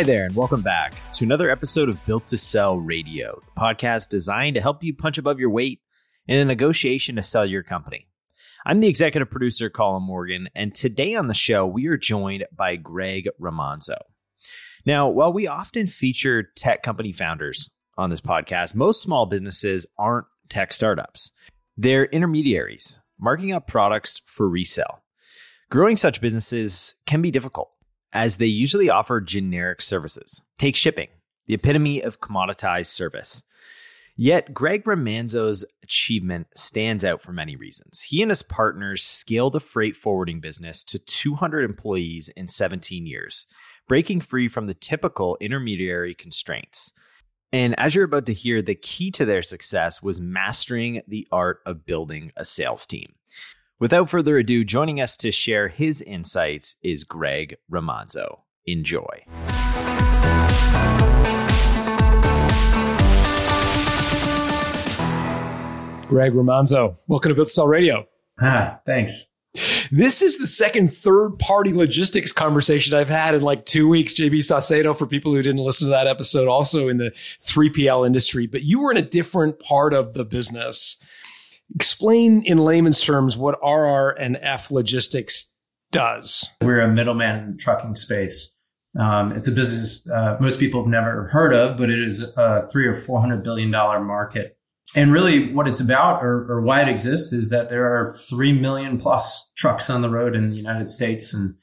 Hi there, and welcome back to another episode of Built to Sell Radio, the podcast designed to help you punch above your weight in a negotiation to sell your company. I'm the executive producer, Colin Morgan, and today on the show, we are joined by Greg Romanzo. Now, while we often feature tech company founders on this podcast, most small businesses aren't tech startups. They're intermediaries, marking up products for resale. Growing such businesses can be difficult as they usually offer generic services. Take shipping, the epitome of commoditized service. Yet, Greg Romanzo's achievement stands out for many reasons. He and his partners scaled a freight forwarding business to 200 employees in 17 years, breaking free from the typical intermediary constraints. And as you're about to hear, the key to their success was mastering the art of building a sales team. Without further ado, joining us to share his insights is Greg Romanzo. Enjoy. Greg Romanzo, welcome to Built Sell Radio. Ah, thanks. This is the second third party logistics conversation I've had in like two weeks. JB Saucedo, for people who didn't listen to that episode, also in the 3PL industry, but you were in a different part of the business Explain in layman's terms what RR and F Logistics does. We're a middleman in the trucking space. Um, it's a business uh, most people have never heard of, but it is a three or four hundred billion dollar market. And really, what it's about, or, or why it exists, is that there are three million plus trucks on the road in the United States, and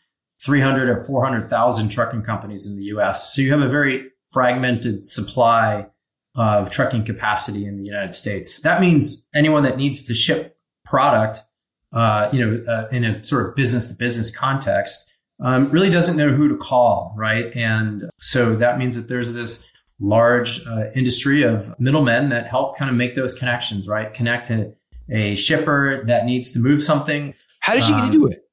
300 or 400,000 trucking companies in the US. So you have a very fragmented supply of trucking capacity in the United States. That means anyone that needs to ship product, uh, you know, uh, in a sort of business to business context, um, really doesn't know who to call, right? And so that means that there's this large uh, industry of middlemen that help kind of make those connections, right? Connect a, a shipper that needs to move something. How did you um, get into it?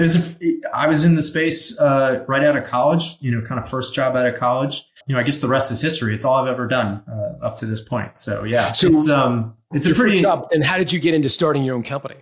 A, I was in the space uh, right out of college, you know, kind of first job out of college. You know, I guess the rest is history. It's all I've ever done uh, up to this point. So yeah, so it's um, it's a pretty. Job, and how did you get into starting your own company?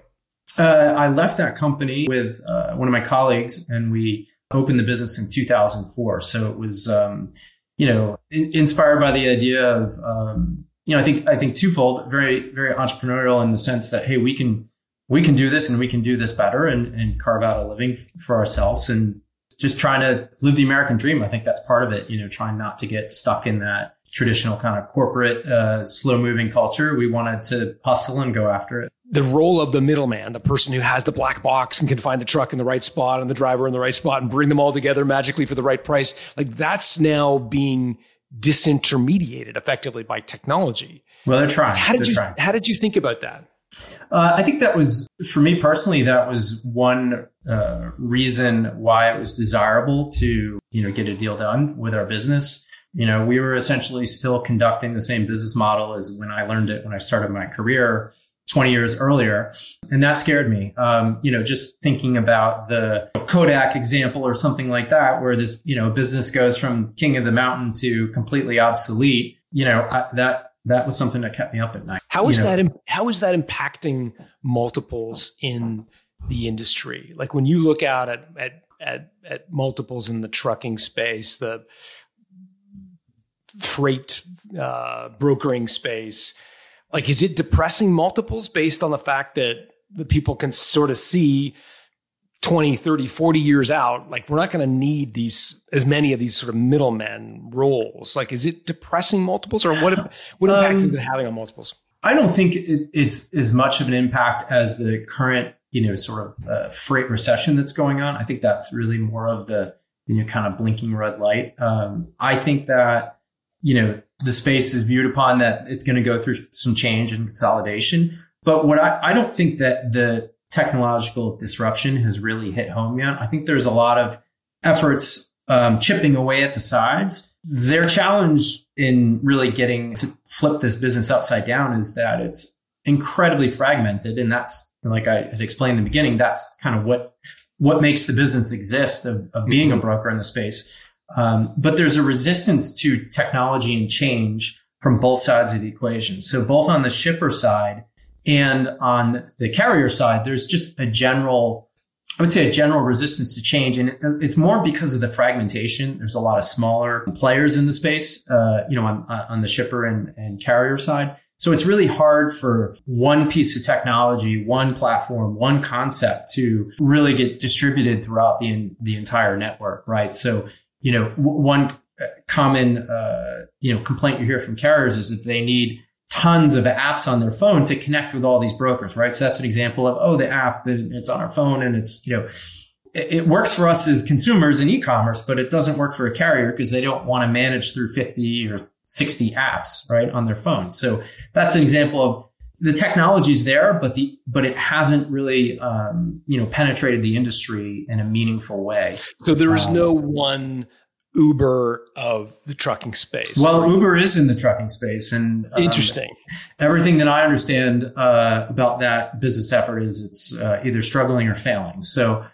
Uh, I left that company with uh, one of my colleagues, and we opened the business in 2004. So it was, um, you know, in- inspired by the idea of, um, you know, I think I think twofold, very very entrepreneurial in the sense that hey, we can we can do this and we can do this better and, and carve out a living for ourselves and just trying to live the American dream. I think that's part of it, you know, trying not to get stuck in that traditional kind of corporate, uh, slow moving culture. We wanted to hustle and go after it. The role of the middleman, the person who has the black box and can find the truck in the right spot and the driver in the right spot and bring them all together magically for the right price. Like that's now being disintermediated effectively by technology. Well, they're trying. How did they're you, trying. how did you think about that? Uh, I think that was, for me personally, that was one uh, reason why it was desirable to, you know, get a deal done with our business. You know, we were essentially still conducting the same business model as when I learned it when I started my career 20 years earlier. And that scared me. Um, you know, just thinking about the Kodak example or something like that, where this, you know, business goes from king of the mountain to completely obsolete, you know, I, that that was something that kept me up at night. How is that? How is that impacting multiples in the industry? Like when you look out at at at, at multiples in the trucking space, the freight uh, brokering space, like is it depressing multiples based on the fact that the people can sort of see 20, 30, 40 years out, like we're not going to need these as many of these sort of middlemen roles. Like, is it depressing multiples, or what? What impact um, is it having on multiples? I don't think it, it's as much of an impact as the current, you know, sort of uh, freight recession that's going on. I think that's really more of the you know kind of blinking red light. Um, I think that you know the space is viewed upon that it's going to go through some change and consolidation. But what I, I don't think that the technological disruption has really hit home yet. I think there's a lot of efforts um, chipping away at the sides. Their challenge in really getting to flip this business upside down is that it's incredibly fragmented. And that's, like I had explained in the beginning, that's kind of what, what makes the business exist of, of being mm-hmm. a broker in the space. Um, but there's a resistance to technology and change from both sides of the equation. So both on the shipper side, and on the carrier side, there's just a general I would say a general resistance to change, and it's more because of the fragmentation. There's a lot of smaller players in the space, uh, you know, on, on the shipper and, and carrier side. So it's really hard for one piece of technology, one platform, one concept to really get distributed throughout the the entire network, right? So you know, one uh, common uh, you know complaint you hear from carriers is that they need tons of apps on their phone to connect with all these brokers, right? So that's an example of, oh, the app, it's on our phone and it's, you know, it, works for us as consumers in e-commerce, but it doesn't work for a carrier because they don't want to manage through 50 or 60 apps, right, on their phone. So that's an example of the technology is there, but the but it hasn't really um, you know penetrated the industry in a meaningful way. So there is um, no one Uber of the trucking space. Well, Uber is in the trucking space, and um, interesting. Everything that I understand uh, about that business effort is it's uh, either struggling or failing. So,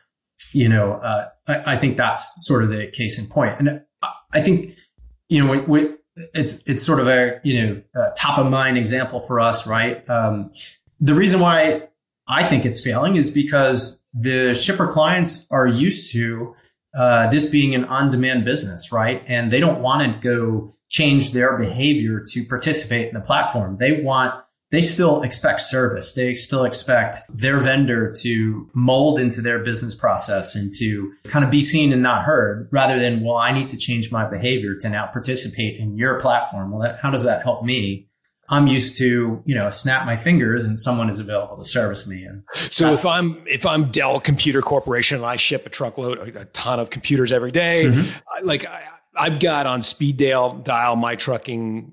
you know, uh, I, I, think that's sort of the case in point. And I think, you know, when, when it's it's sort of a you know top of mind example for us, right? Um, the reason why I think it's failing is because the shipper clients are used to uh, this being an on-demand business, right? And they don't want to go change their behavior to participate in the platform. They want, they still expect service. They still expect their vendor to mold into their business process and to kind of be seen and not heard rather than, well, I need to change my behavior to now participate in your platform. Well, that, how does that help me? I'm used to, you know, snap my fingers and someone is available to service me. And so if I'm if I'm Dell Computer Corporation and I ship a truckload, a ton of computers every day, mm-hmm. like I, have got on speed dial dial my trucking,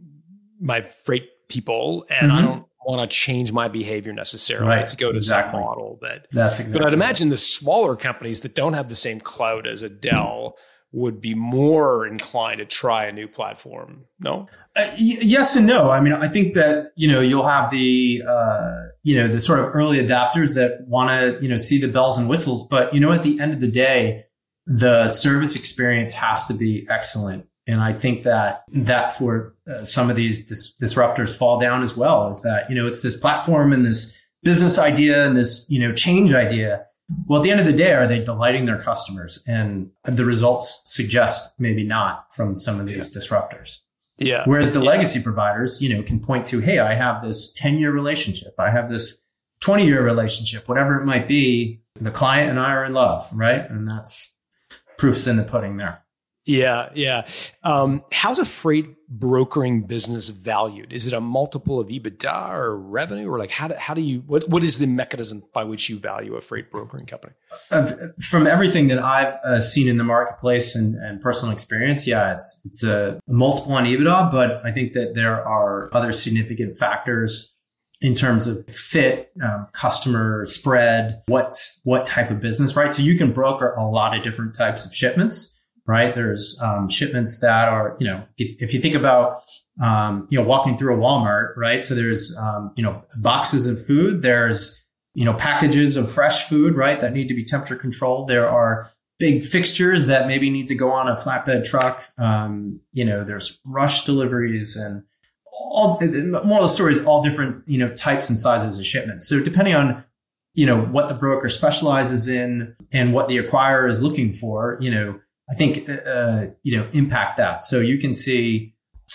my freight people, and mm-hmm. I don't want to change my behavior necessarily right. to go to exactly. some model that. That's exactly. But I'd imagine the smaller companies that don't have the same cloud as a Dell would be more inclined to try a new platform. No. Uh, y- yes and no. I mean, I think that you know you'll have the uh, you know the sort of early adopters that want to you know see the bells and whistles, but you know at the end of the day, the service experience has to be excellent, and I think that that's where uh, some of these dis- disruptors fall down as well. Is that you know it's this platform and this business idea and this you know change idea well, at the end of the day, are they delighting their customers? And the results suggest maybe not from some of these yeah. disruptors. Yeah. Whereas the yeah. legacy providers, you know, can point to, hey, I have this 10 year relationship. I have this 20 year relationship, whatever it might be. The client and I are in love, right? And that's proofs in the pudding there. Yeah, yeah. Um, how's a freight brokering business valued? Is it a multiple of EBITDA or revenue, or like how do, how do you what what is the mechanism by which you value a freight brokering company? Uh, from everything that I've uh, seen in the marketplace and, and personal experience, yeah, it's it's a multiple on EBITDA, but I think that there are other significant factors in terms of fit, um, customer spread, what what type of business, right? So you can broker a lot of different types of shipments right? There's um, shipments that are, you know, if, if you think about, um, you know, walking through a Walmart, right? So there's, um, you know, boxes of food. There's, you know, packages of fresh food, right? That need to be temperature controlled. There are big fixtures that maybe need to go on a flatbed truck. Um, you know, there's rush deliveries and all, more of the story is all different, you know, types and sizes of shipments. So depending on, you know, what the broker specializes in and what the acquirer is looking for, you know, I think, uh, you know, impact that. So you can see,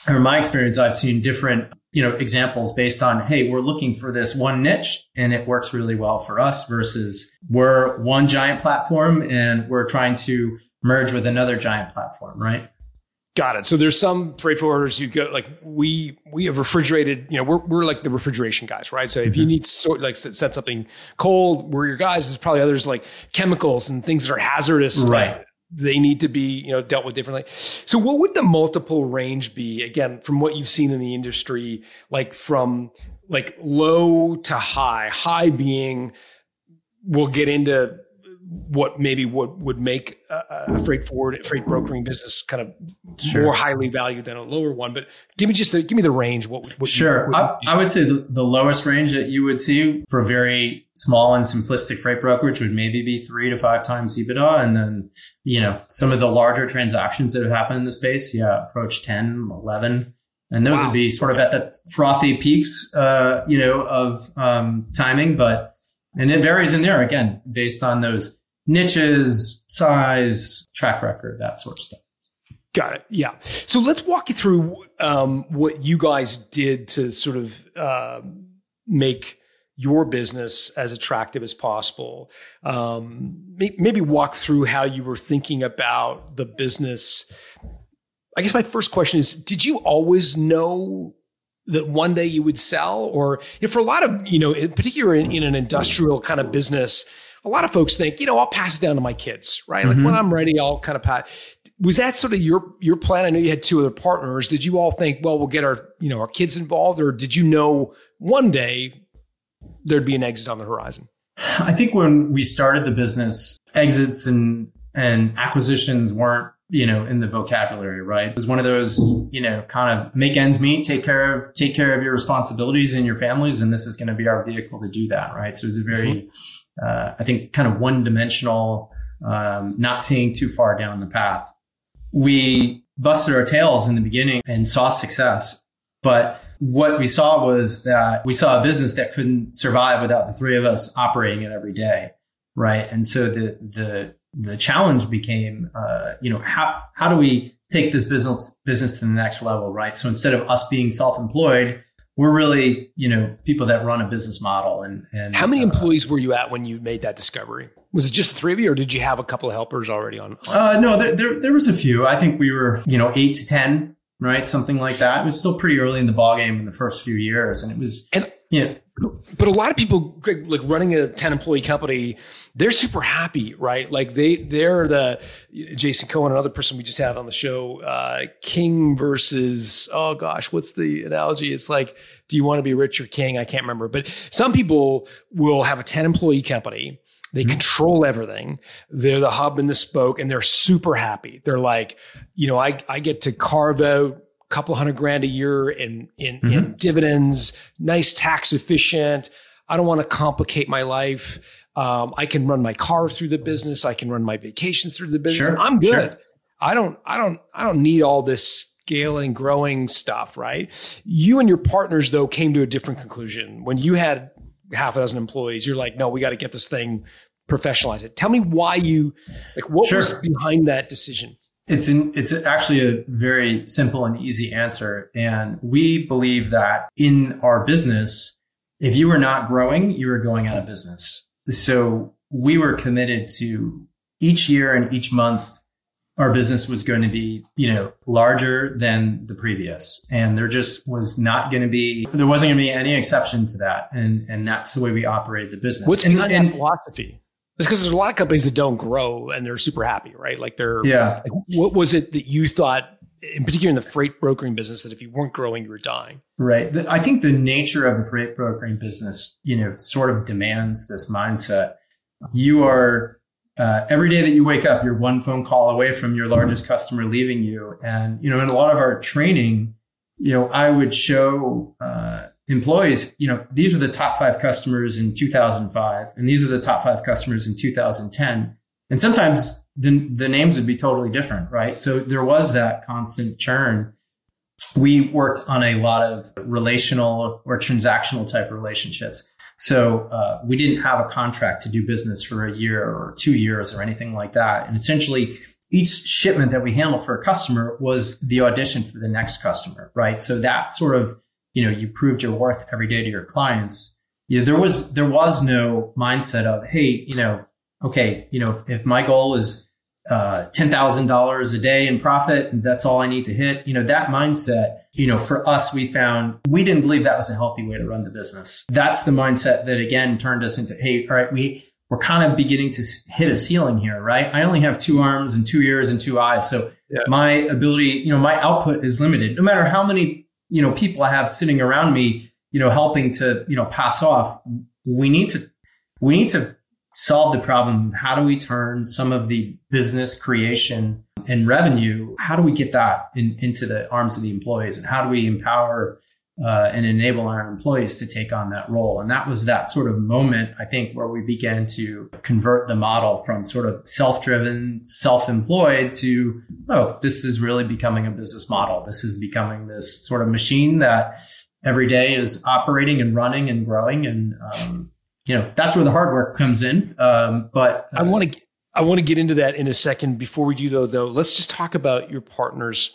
or my experience, I've seen different, you know, examples based on, hey, we're looking for this one niche and it works really well for us versus we're one giant platform and we're trying to merge with another giant platform, right? Got it. So there's some freight forwarders you go like we we have refrigerated. You know, we're we're like the refrigeration guys, right? So if mm-hmm. you need to like set something cold, we're your guys. There's probably others like chemicals and things that are hazardous, right? They need to be you know dealt with differently. So what would the multiple range be again from what you've seen in the industry like from like low to high? High being we'll get into what maybe what would make a, a freight forward freight brokering business kind of sure. more highly valued than a lower one. But give me just the, give me the range. What, what sure, you, what I, I, would say the, the, lowest range that you would see for a very small and simplistic freight brokerage would maybe be three to five times EBITDA, and then you know some of the larger transactions that have happened in the space, yeah, approach 10, 11. And those wow. would be sort of at the frothy peaks, uh, you know, of um, timing, but and it varies in there again based on those niches, size, track record, that sort of stuff. Got it. Yeah. So let's walk you through um, what you guys did to sort of uh, make your business as attractive as possible. Um, maybe walk through how you were thinking about the business. I guess my first question is Did you always know that one day you would sell? Or if for a lot of, you know, in particular in, in, an industrial kind of business, a lot of folks think, you know, I'll pass it down to my kids, right? Like mm-hmm. when I'm ready, I'll kind of pass was that sort of your your plan? I know you had two other partners. Did you all think, well, we'll get our you know our kids involved, or did you know one day there'd be an exit on the horizon? I think when we started the business, exits and and acquisitions weren't you know in the vocabulary, right? It was one of those you know kind of make ends meet, take care of take care of your responsibilities and your families, and this is going to be our vehicle to do that, right? So it was a very, mm-hmm. uh, I think, kind of one dimensional. Um, not seeing too far down the path we busted our tails in the beginning and saw success. But what we saw was that we saw a business that couldn't survive without the three of us operating it every day. Right. And so the, the, the challenge became, uh, you know, how, how do we take this business, business to the next level? Right. So instead of us being self-employed, we're really, you know, people that run a business model. And, and how many uh, employees were you at when you made that discovery? Was it just three of you, or did you have a couple of helpers already on? on uh, no, there, there, there was a few. I think we were, you know, eight to ten, right, something like that. It was still pretty early in the ball game in the first few years, and it was, and yeah. But a lot of people like running a 10 employee company they're super happy right like they they're the jason cohen another person we just had on the show uh, king versus oh gosh what's the analogy it's like do you want to be rich or king i can't remember but some people will have a 10 employee company they mm-hmm. control everything. They're the hub and the spoke, and they're super happy. They're like, you know, I, I get to carve out couple hundred grand a year in in, mm-hmm. in dividends, nice tax efficient. I don't want to complicate my life. Um, I can run my car through the business. I can run my vacations through the business. Sure, I'm good. Sure. I don't, I don't, I don't need all this scaling, growing stuff, right? You and your partners though came to a different conclusion. When you had half a dozen employees, you're like, no, we got to get this thing professionalize it. Tell me why you like what sure. was behind that decision? It's in, it's actually a very simple and easy answer. And we believe that in our business, if you were not growing, you were going out of business. So we were committed to each year and each month, our business was going to be, you know, larger than the previous. And there just was not going to be, there wasn't going to be any exception to that. And, and that's the way we operated the business. What's and, behind and, that philosophy? It's because there's a lot of companies that don't grow and they're super happy, right? Like they're yeah. Like what was it that you thought, in particular in the freight brokering business, that if you weren't growing, you were dying? Right. I think the nature of the freight brokering business, you know, sort of demands this mindset. You are uh, every day that you wake up, you're one phone call away from your largest customer leaving you, and you know, in a lot of our training, you know, I would show. Uh, employees, you know, these are the top five customers in 2005, and these are the top five customers in 2010. And sometimes the, the names would be totally different, right? So there was that constant churn. We worked on a lot of relational or transactional type relationships. So uh, we didn't have a contract to do business for a year or two years or anything like that. And essentially, each shipment that we handled for a customer was the audition for the next customer, right? So that sort of you know, you proved your worth every day to your clients. You know, there was, there was no mindset of, Hey, you know, okay, you know, if, if my goal is, uh, $10,000 a day in profit and that's all I need to hit, you know, that mindset, you know, for us, we found we didn't believe that was a healthy way to run the business. That's the mindset that again turned us into, Hey, all right, we, we're kind of beginning to hit a ceiling here, right? I only have two arms and two ears and two eyes. So yeah. my ability, you know, my output is limited. No matter how many you know, people I have sitting around me, you know, helping to, you know, pass off. We need to, we need to solve the problem. How do we turn some of the business creation and revenue? How do we get that in, into the arms of the employees and how do we empower uh, and enable our employees to take on that role. And that was that sort of moment, I think, where we began to convert the model from sort of self-driven, self-employed to, oh, this is really becoming a business model. This is becoming this sort of machine that every day is operating and running and growing. And, um, you know, that's where the hard work comes in. Um, but uh, I want to, I want to get into that in a second. Before we do though, though, let's just talk about your partners.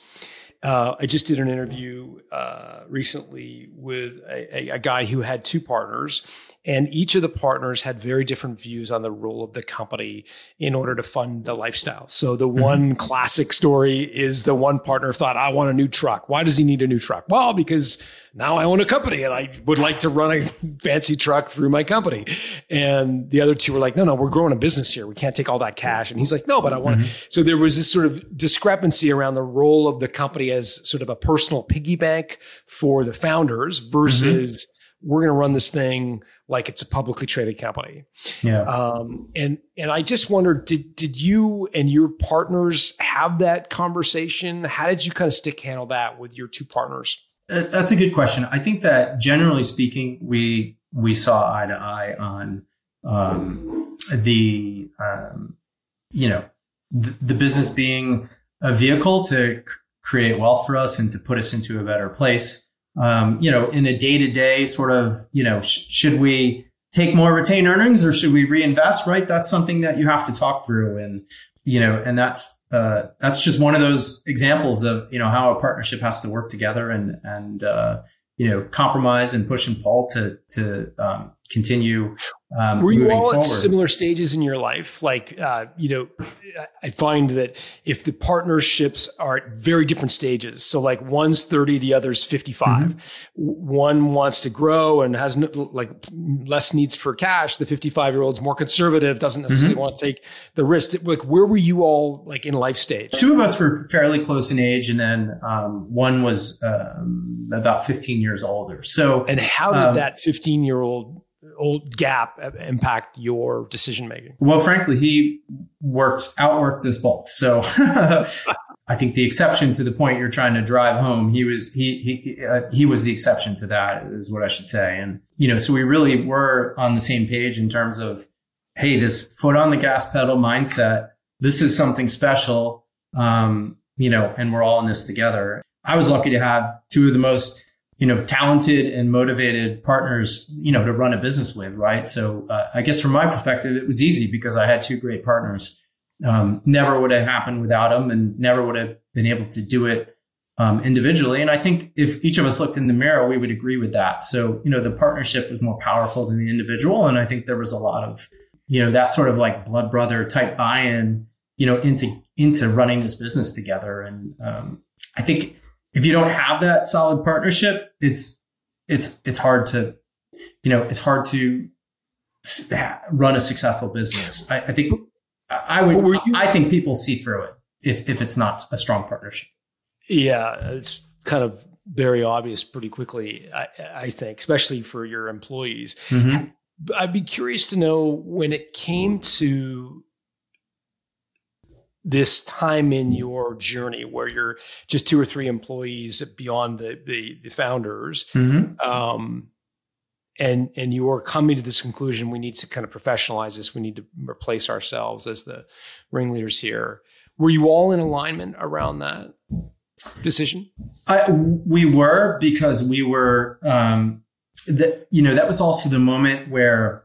Uh, I just did an interview uh, recently with a, a, a, guy who had two partners, and each of the partners had very different views on the role of the company in order to fund the lifestyle. So the mm-hmm. one classic story is the one partner thought, I want a new truck. Why does he need a new truck? Well, because now I own a company and I would like to run a fancy truck through my company. And the other two were like, no, no, we're growing a business here. We can't take all that cash. And he's like, no, but I want to. Mm-hmm. So there was this sort of discrepancy around the role of the company as sort of a personal piggy bank for the founders versus mm-hmm. we're going to run this thing like it's a publicly traded company. Yeah. Um, and and I just wondered, did did you and your partners have that conversation? How did you kind of stick handle that with your two partners? That's a good question. I think that generally speaking, we we saw eye to eye on um, the um, you know the, the, business being a vehicle to create wealth for us and to put us into a better place um, you know, in a day to day sort of, you know, sh- should we take more retained earnings or should we reinvest? Right. That's something that you have to talk through. And, you know, and that's, uh, that's just one of those examples of, you know, how a partnership has to work together and, and, uh, you know, compromise and push and pull to, to, um, continue. Um, Were you all forward. at similar stages in your life? Like, uh, you know, I find that if the partnerships are at very different stages, so like one's 30, the other's 55, mm-hmm. one wants to grow and has no, like less needs for cash. The 55 year old's more conservative, doesn't necessarily mm-hmm. want to take the risk. Like, where were you all like in life stage? Two of us were fairly close in age, and then um, one was um, about 15 years older. So, and how did um, that 15 year old old gap impact your decision making? Well, frankly, he works outworked us both. So I think the exception to the point you're trying to drive home, he was he he uh, he was the exception to that is what I should say. And you know, so we really were on the same page in terms of hey, this foot on the gas pedal mindset. This is something special. Um, you know, and we're all in this together. I was lucky to have two of the most you know, talented and motivated partners, you know, to run a business with, right? So uh, I guess from my perspective, it was easy because I had two great partners. Um, never would have happened without them and never would have been able to do it um, individually. And I think if each of us looked in the mirror, we would agree with that. So, you know, the partnership was more powerful than the individual. And I think there was a lot of, you know, that sort of like blood brother type buy-in, you know, into, into running this business together. And um, I think, if you don't have that solid partnership, it's it's it's hard to you know it's hard to run a successful business. I, I think I would you, I think people see through it if if it's not a strong partnership. Yeah, it's kind of very obvious pretty quickly. I, I think, especially for your employees. Mm-hmm. I'd be curious to know when it came to this time in your journey where you're just two or three employees beyond the the, the founders mm-hmm. um, and and you're coming to this conclusion we need to kind of professionalize this. We need to replace ourselves as the ringleaders here. Were you all in alignment around that decision? I, we were because we were um, that you know that was also the moment where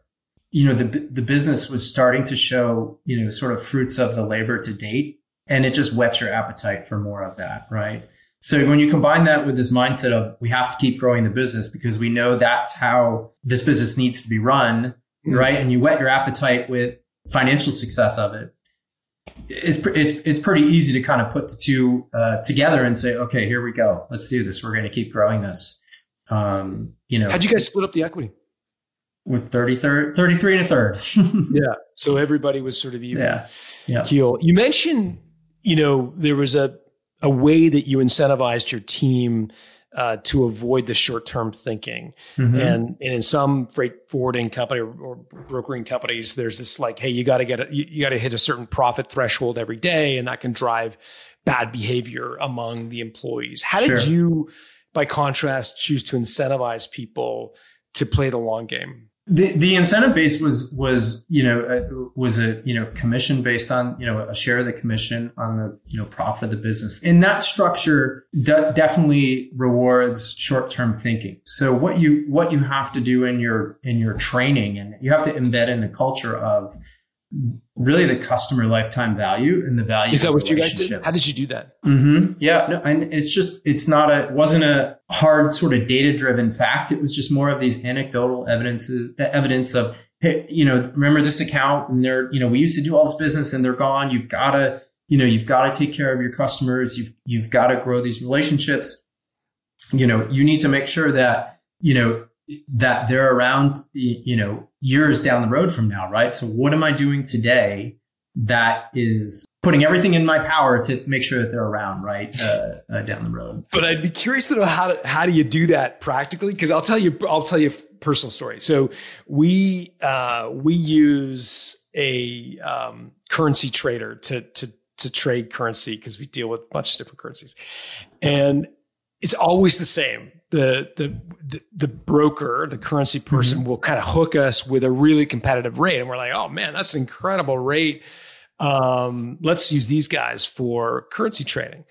you know, the, the business was starting to show, you know, sort of fruits of the labor to date. And it just whets your appetite for more of that. Right. So when you combine that with this mindset of we have to keep growing the business because we know that's how this business needs to be run. Mm-hmm. Right. And you whet your appetite with financial success of it. It's, it's, it's pretty easy to kind of put the two uh, together and say, okay, here we go. Let's do this. We're going to keep growing this. Um, you know, how'd you guys split up the equity? With 30, 33 and a third. yeah. So everybody was sort of even yeah. yeah. keel. You mentioned, you know, there was a, a way that you incentivized your team uh, to avoid the short-term thinking. Mm-hmm. And, and in some freight forwarding company or, or brokering companies, there's this like, hey, you got to get a, you, you got to hit a certain profit threshold every day, and that can drive bad behavior among the employees. How sure. did you, by contrast, choose to incentivize people to play the long game? The the incentive base was was you know uh, was a you know commission based on you know a share of the commission on the you know profit of the business. And that structure de- definitely rewards short term thinking. So what you what you have to do in your in your training and you have to embed in the culture of really the customer lifetime value and the value. Is that what you guys did? How did you do that? Mm-hmm. Yeah, no, and it's just it's not a it wasn't a hard sort of data driven fact. It was just more of these anecdotal evidence evidence of hey, you know, remember this account and they're you know we used to do all this business and they're gone. You've got to you know you've got to take care of your customers. You've you've got to grow these relationships. You know, you need to make sure that you know that they're around, you know, years down the road from now, right? So what am I doing today that is putting everything in my power to make sure that they're around, right, uh, uh, down the road? But I'd be curious to know how to, how do you do that practically? Because I'll tell you, I'll tell you a personal story. So we uh, we use a um, currency trader to to to trade currency because we deal with a bunch of different currencies, and it's always the same the the the, broker, the currency person mm-hmm. will kind of hook us with a really competitive rate, and we're like, oh man, that's an incredible rate. Um, let's use these guys for currency trading,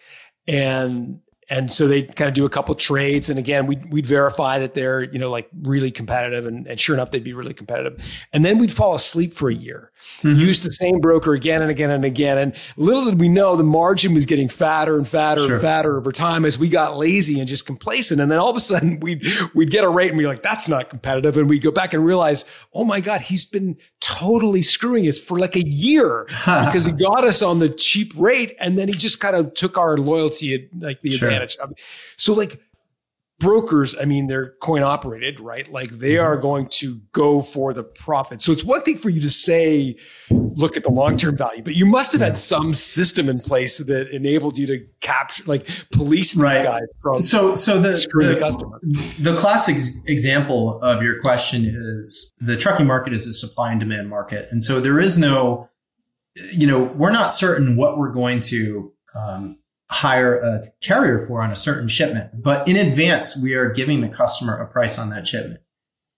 and and so they kind of do a couple trades. And again we'd, we'd verify that they're you know like really competitive. And, and sure enough they'd be really competitive. And then we'd fall asleep for a year. Mm-hmm. use the same broker again and again and again. And little did we know the margin was getting fatter and fatter sure. and fatter over time as we got lazy and just complacent. And then all of a sudden we'd we'd get a rate and be like that's not competitive. And we'd go back and realize oh my god he's been totally screwing us for like a year because he got us on the cheap rate and then he just kind of took our loyalty at like the sure. advantage. So like brokers, I mean, they're coin operated, right? Like they mm-hmm. are going to go for the profit. So it's one thing for you to say, look at the long term value, but you must have had some system in place that enabled you to capture, like police these right. guys from so so the the, the customer. The classic example of your question is the trucking market is a supply and demand market, and so there is no, you know, we're not certain what we're going to um, hire a carrier for on a certain shipment. But in advance, we are giving the customer a price on that shipment.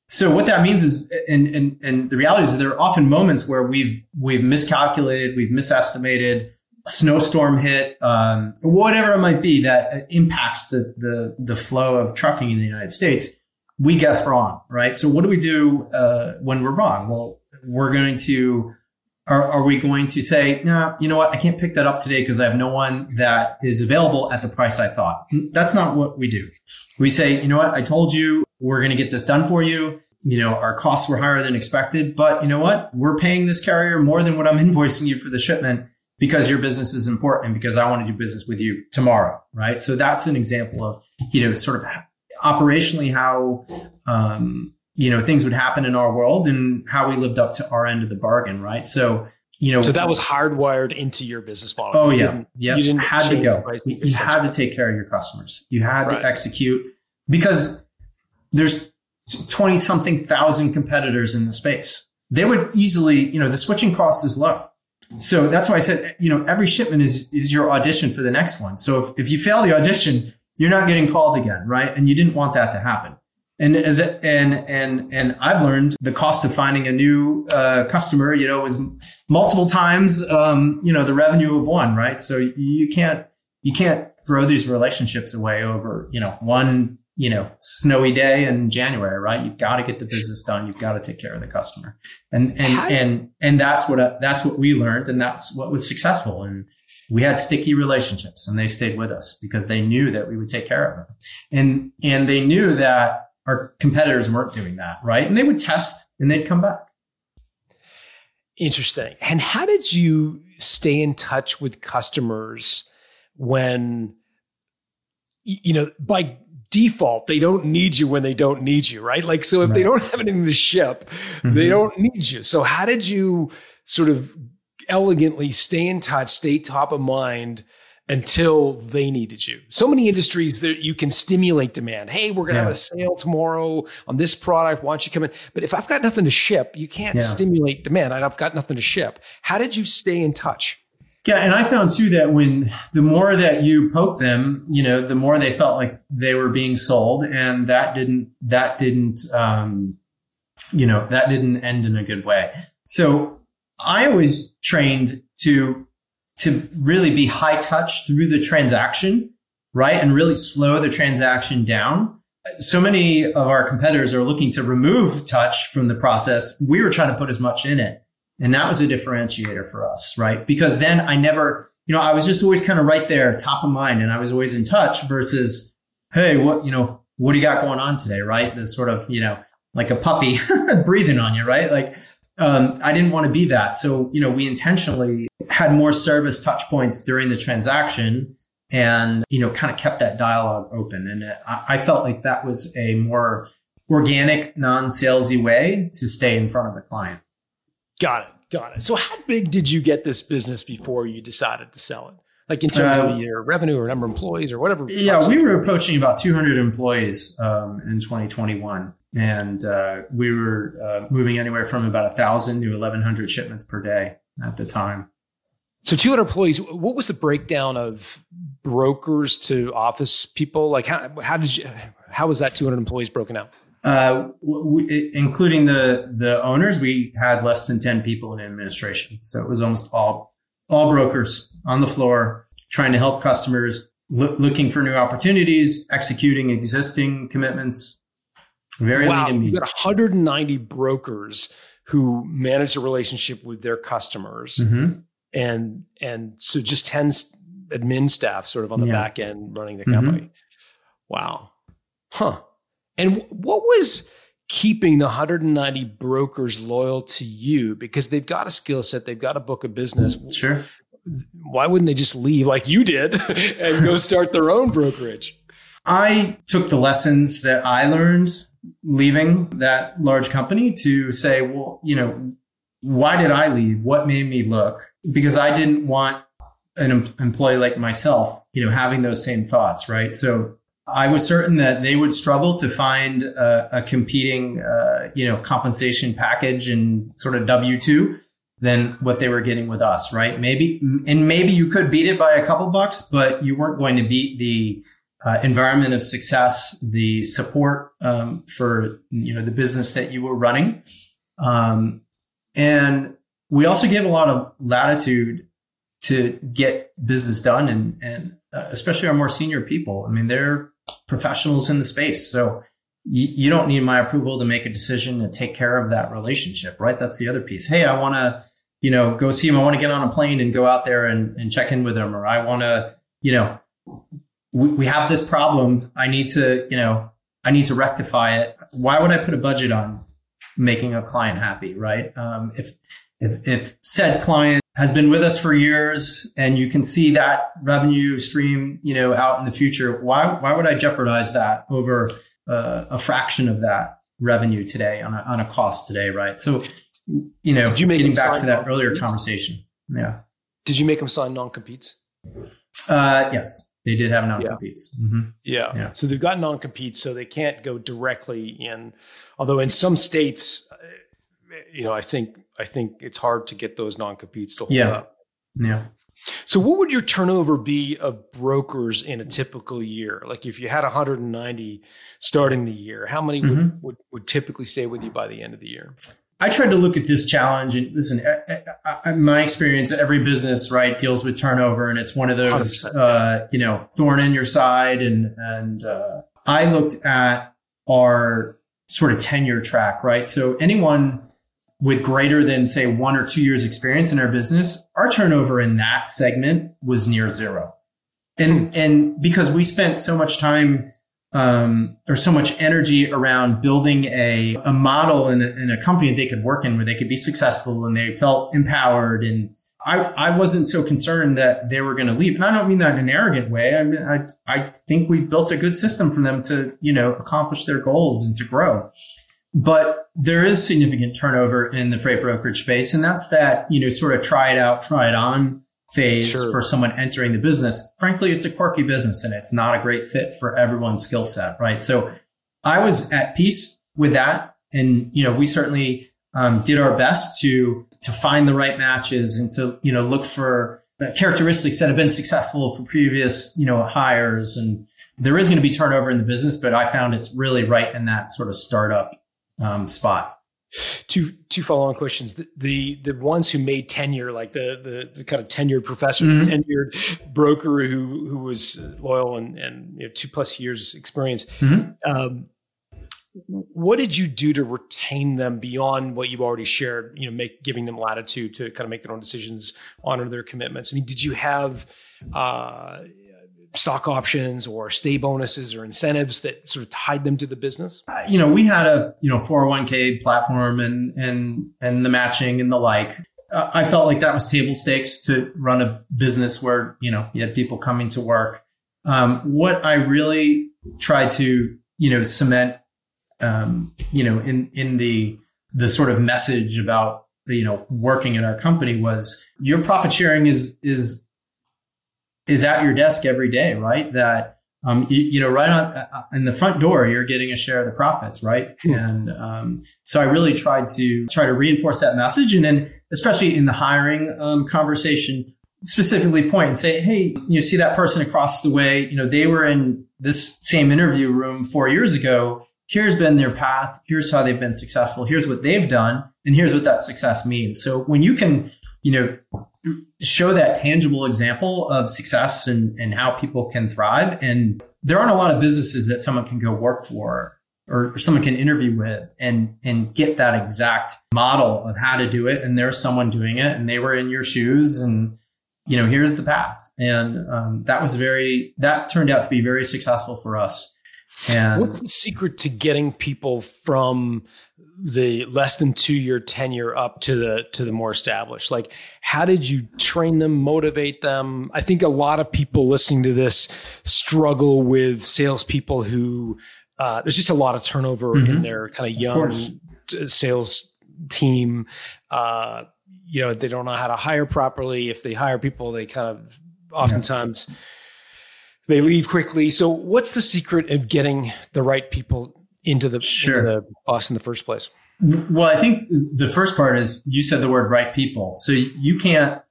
So what that means is, and, and, and the reality is there are often moments where we've, we've miscalculated, we've misestimated, a snowstorm hit, um, whatever it might be that impacts the, the, the flow of trucking in the United States. We guess wrong, right? So what do we do, uh, when we're wrong? Well, we're going to are, are we going to say, no, you know what? I can't pick that up today because I have no one that is available at the price I thought. That's not what we do. We say, you know what? I told you we're going to get this done for you. You know, our costs were higher than expected, but you know what? We're paying this carrier more than what I'm invoicing you for the shipment because your business is important because I want to do business with you tomorrow. Right. So that's an example of, you know, sort of operationally how, um, you know, things would happen in our world and how we lived up to our end of the bargain, right? So, you know, so that was hardwired into your business model. Oh you yeah, yeah. You didn't had to go. You had to take care of your customers. You had right. to execute because there's twenty something thousand competitors in the space. They would easily, you know, the switching cost is low. So that's why I said, you know, every shipment is is your audition for the next one. So if, if you fail the audition, you're not getting called again, right? And you didn't want that to happen. And as it, and and and I've learned the cost of finding a new uh, customer, you know, is multiple times, um, you know, the revenue of one, right? So you can't you can't throw these relationships away over, you know, one you know snowy day in January, right? You've got to get the business done. You've got to take care of the customer, and and How and and that's what uh, that's what we learned, and that's what was successful. And we had sticky relationships, and they stayed with us because they knew that we would take care of them, and and they knew that our competitors weren't doing that, right? And they would test and they'd come back. Interesting. And how did you stay in touch with customers when, you know, by default, they don't need you when they don't need you, right? Like, so if right. they don't have anything to ship, mm-hmm. they don't need you. So, how did you sort of elegantly stay in touch, stay top of mind until they needed you. So many industries that you can stimulate demand. Hey, we're going to yeah. have a sale tomorrow on this product. Why don't you come in? But if I've got nothing to ship, you can't yeah. stimulate demand. I've got nothing to ship. How did you stay in touch? Yeah, and I found too that when the more that you poke them, you know, the more they felt like they were being sold, and that didn't that didn't um, you know that didn't end in a good way. So I was trained to to really be high touch through the transaction, right? And really slow the transaction down. So many of our competitors are looking to remove touch from the process. We were trying to put as much in it. And that was a differentiator for us, right? Because then I never, you know, I was just always kind of right there, top of mind, and I was always in touch versus, hey, what, you know, what do you got going on today, right? The sort of, you know, like a puppy breathing on you, right? Like, um, I didn't want to be that. So, you know, we intentionally had more service touch points during the transaction and, you know, kind of kept that dialogue open. And I, I felt like that was a more organic, non-salesy way to stay in front of the client. Got it. Got it. So how big did you get this business before you decided to sell it? Like in terms uh, of your revenue or number of employees or whatever? Yeah, we were approaching about 200 employees um, in 2021. And uh, we were uh, moving anywhere from about 1,000 to 1,100 shipments per day at the time. So 200 employees, what was the breakdown of brokers to office people? Like how, how did you, how was that 200 employees broken out? Uh, we, including the the owners, we had less than ten people in administration, so it was almost all all brokers on the floor trying to help customers, lo- looking for new opportunities, executing existing commitments. Very wow, you've got 190 brokers who manage the relationship with their customers, mm-hmm. and and so just 10 admin staff sort of on the yeah. back end running the company. Mm-hmm. Wow, huh? And what was keeping the 190 brokers loyal to you because they've got a skill set, they've got a book of business. Sure. Why wouldn't they just leave like you did and go start their own brokerage? I took the lessons that I learned leaving that large company to say, well, you know, why did I leave? What made me look? Because I didn't want an employee like myself, you know, having those same thoughts, right? So I was certain that they would struggle to find a, a competing, uh, you know, compensation package and sort of W two than what they were getting with us, right? Maybe, and maybe you could beat it by a couple bucks, but you weren't going to beat the uh, environment of success, the support um, for you know the business that you were running, um, and we also gave a lot of latitude to get business done, and and uh, especially our more senior people. I mean, they're professionals in the space. So you, you don't need my approval to make a decision to take care of that relationship, right? That's the other piece. Hey, I want to, you know, go see him. I want to get on a plane and go out there and, and check in with him. Or I want to, you know, we, we have this problem. I need to, you know, I need to rectify it. Why would I put a budget on making a client happy, right? Um, if, if, if said client has been with us for years and you can see that revenue stream, you know, out in the future. Why, why would I jeopardize that over uh, a fraction of that revenue today on a, on a cost today? Right. So, you know, Did you make getting back to that earlier conversation. Yeah. Did you make them sign non-competes? Uh, yes, they did have non-competes. Yeah. Mm-hmm. Yeah. yeah. So they've got non-competes, so they can't go directly in. Although in some states, uh, you know, I think I think it's hard to get those non competes to hold yeah. up. Yeah. So, what would your turnover be of brokers in a typical year? Like, if you had 190 starting the year, how many mm-hmm. would, would, would typically stay with you by the end of the year? I tried to look at this challenge and listen, I, I, I, my experience, every business, right, deals with turnover and it's one of those, uh, you know, thorn in your side. And, and, uh, I looked at our sort of tenure track, right? So anyone with greater than say one or two years experience in our business, our turnover in that segment was near zero. And, and because we spent so much time, um, so much energy around building a, a model in a, in a company they could work in where they could be successful and they felt empowered. And I, I wasn't so concerned that they were going to leave. And I don't mean that in an arrogant way. I mean, I, I think we built a good system for them to, you know, accomplish their goals and to grow. But there is significant turnover in the freight brokerage space. And that's that, you know, sort of try it out, try it on phase sure. for someone entering the business. Frankly, it's a quirky business and it's not a great fit for everyone's skill set, right? So I was at peace with that. And, you know, we certainly um, did our best to, to find the right matches and to, you know, look for characteristics that have been successful for previous, you know, hires. And there is going to be turnover in the business, but I found it's really right in that sort of startup um, spot. Two two follow on questions. The, the, the ones who made tenure, like the the, the kind of tenured professor, mm-hmm. tenured broker who who was loyal and and you know, two plus years experience. Mm-hmm. Um, what did you do to retain them beyond what you already shared? You know, make giving them latitude to kind of make their own decisions, honor their commitments. I mean, did you have uh, stock options or stay bonuses or incentives that sort of tied them to the business? Uh, you know, we had a you know 401k platform and and and the matching and the like. Uh, I felt like that was table stakes to run a business where you know you had people coming to work. Um, what I really tried to you know cement um, you know, in in the the sort of message about you know working in our company was your profit sharing is is is at your desk every day, right? That um, you, you, know, right on uh, in the front door, you're getting a share of the profits, right? Hmm. And um, so I really tried to try to reinforce that message, and then especially in the hiring um, conversation, specifically point and say, hey, you see that person across the way, you know, they were in this same interview room four years ago here's been their path. Here's how they've been successful. Here's what they've done. And here's what that success means. So when you can, you know, show that tangible example of success and, and how people can thrive. And there aren't a lot of businesses that someone can go work for or, or someone can interview with and, and get that exact model of how to do it. And there's someone doing it and they were in your shoes and, you know, here's the path. And um, that was very, that turned out to be very successful for us. And what's the secret to getting people from the less than two year tenure up to the to the more established? Like, how did you train them, motivate them? I think a lot of people listening to this struggle with salespeople who uh, there's just a lot of turnover mm-hmm. in their kind of young of sales team. Uh, you know, they don't know how to hire properly. If they hire people, they kind of oftentimes. Yeah they leave quickly. So, what's the secret of getting the right people into the, sure. into the bus in the first place? Well, I think the first part is you said the word right people. So you can't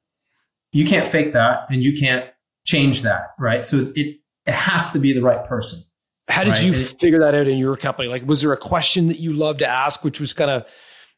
you can't fake that and you can't change that, right? So it it has to be the right person. How did right? you it, figure that out in your company? Like was there a question that you loved to ask which was kind of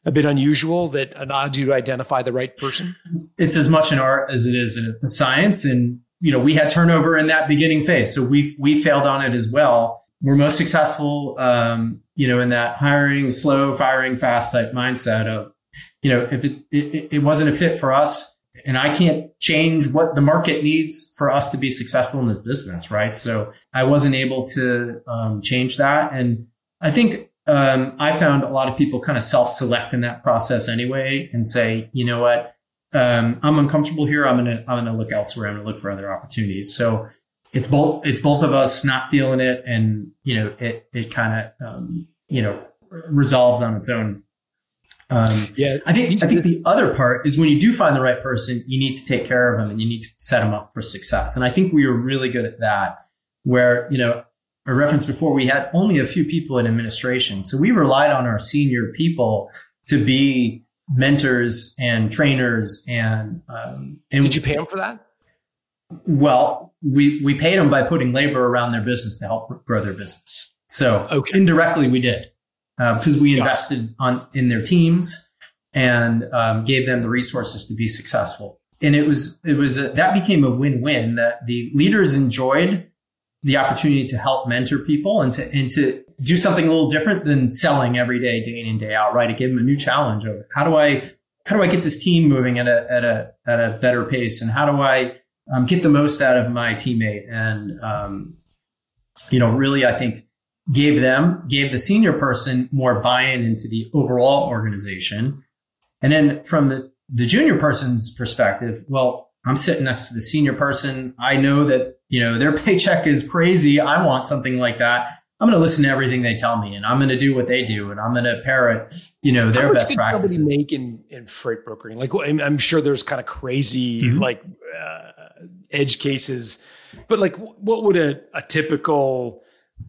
a bit unusual that allowed you to identify the right person? It's as much an art as it is a science and you know, we had turnover in that beginning phase. So we, we failed on it as well. We're most successful, um, you know, in that hiring slow, firing fast type mindset of, you know, if it's, it, it wasn't a fit for us and I can't change what the market needs for us to be successful in this business. Right. So I wasn't able to, um, change that. And I think, um, I found a lot of people kind of self select in that process anyway and say, you know what? Um, I'm uncomfortable here. I'm gonna I'm gonna look elsewhere. I'm gonna look for other opportunities. So it's both it's both of us not feeling it, and you know it it kind of um, you know resolves on its own. Um, yeah, I think I think the other part is when you do find the right person, you need to take care of them and you need to set them up for success. And I think we were really good at that. Where you know a reference before, we had only a few people in administration, so we relied on our senior people to be mentors and trainers and, um, and did you pay them for that? Well, we, we paid them by putting labor around their business to help grow their business. So okay. indirectly we did, uh, because we invested on, in their teams and, um, gave them the resources to be successful. And it was, it was, a, that became a win-win that the leaders enjoyed the opportunity to help mentor people and to, and to do something a little different than selling every day, day in and day out, right? To give them a new challenge of how do I, how do I get this team moving at a, at a, at a better pace? And how do I um, get the most out of my teammate? And, um, you know, really, I think gave them, gave the senior person more buy-in into the overall organization. And then from the, the junior person's perspective, well, I'm sitting next to the senior person. I know that, you know, their paycheck is crazy. I want something like that. I'm going to listen to everything they tell me and I'm going to do what they do and I'm going to parrot, you know, their best practices. How much make in, in freight brokering? Like, I'm sure there's kind of crazy, mm-hmm. like, uh, edge cases, but like, what would a, a typical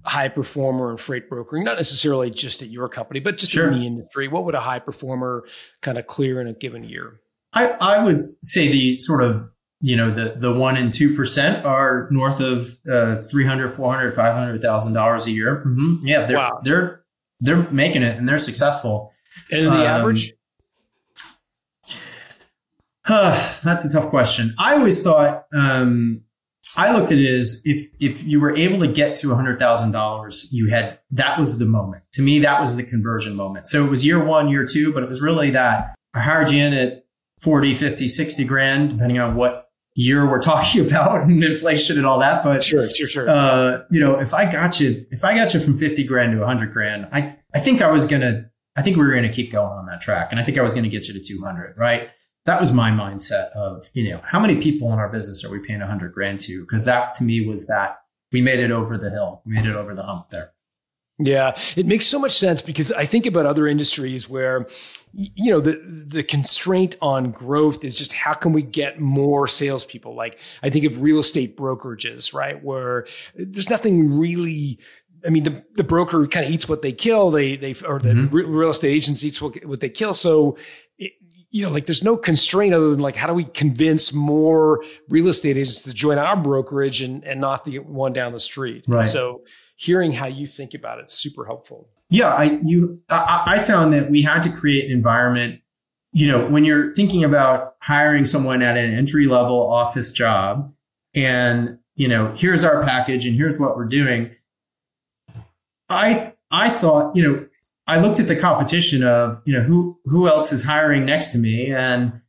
high performer in freight brokering, not necessarily just at your company, but just sure. in the industry, what would a high performer kind of clear in a given year? I, I would say the sort of you know the the one and two percent are north of uh, 300 400 500 dollars a year mm-hmm. yeah they're wow. they're they're making it and they're successful and the um, average uh, that's a tough question i always thought um, I looked at it as if if you were able to get to hundred thousand dollars, you had that was the moment. To me, that was the conversion moment. So it was year one, year two, but it was really that I hired you in at 40, 50, 60 grand, depending on what year we're talking about and inflation and all that. But sure, sure, sure. Uh, you know, if I got you, if I got you from 50 grand to 100 grand, I, I think I was going to, I think we were going to keep going on that track. And I think I was going to get you to 200, right? That was my mindset of, you know, how many people in our business are we paying 100 grand to? Because that to me was that we made it over the hill, we made it over the hump there. Yeah, it makes so much sense because I think about other industries where, you know, the the constraint on growth is just how can we get more salespeople? Like I think of real estate brokerages, right, where there's nothing really. I mean, the, the broker kind of eats what they kill. They they or the mm-hmm. real estate agents eats what, what they kill. So. It, you know, like there's no constraint other than like, how do we convince more real estate agents to join our brokerage and, and not the one down the street? Right. So hearing how you think about it is super helpful. Yeah, I you I, I found that we had to create an environment. You know, when you're thinking about hiring someone at an entry level office job, and you know, here's our package and here's what we're doing. I I thought, you know, I looked at the competition of, you know, who who else is hiring next to me, and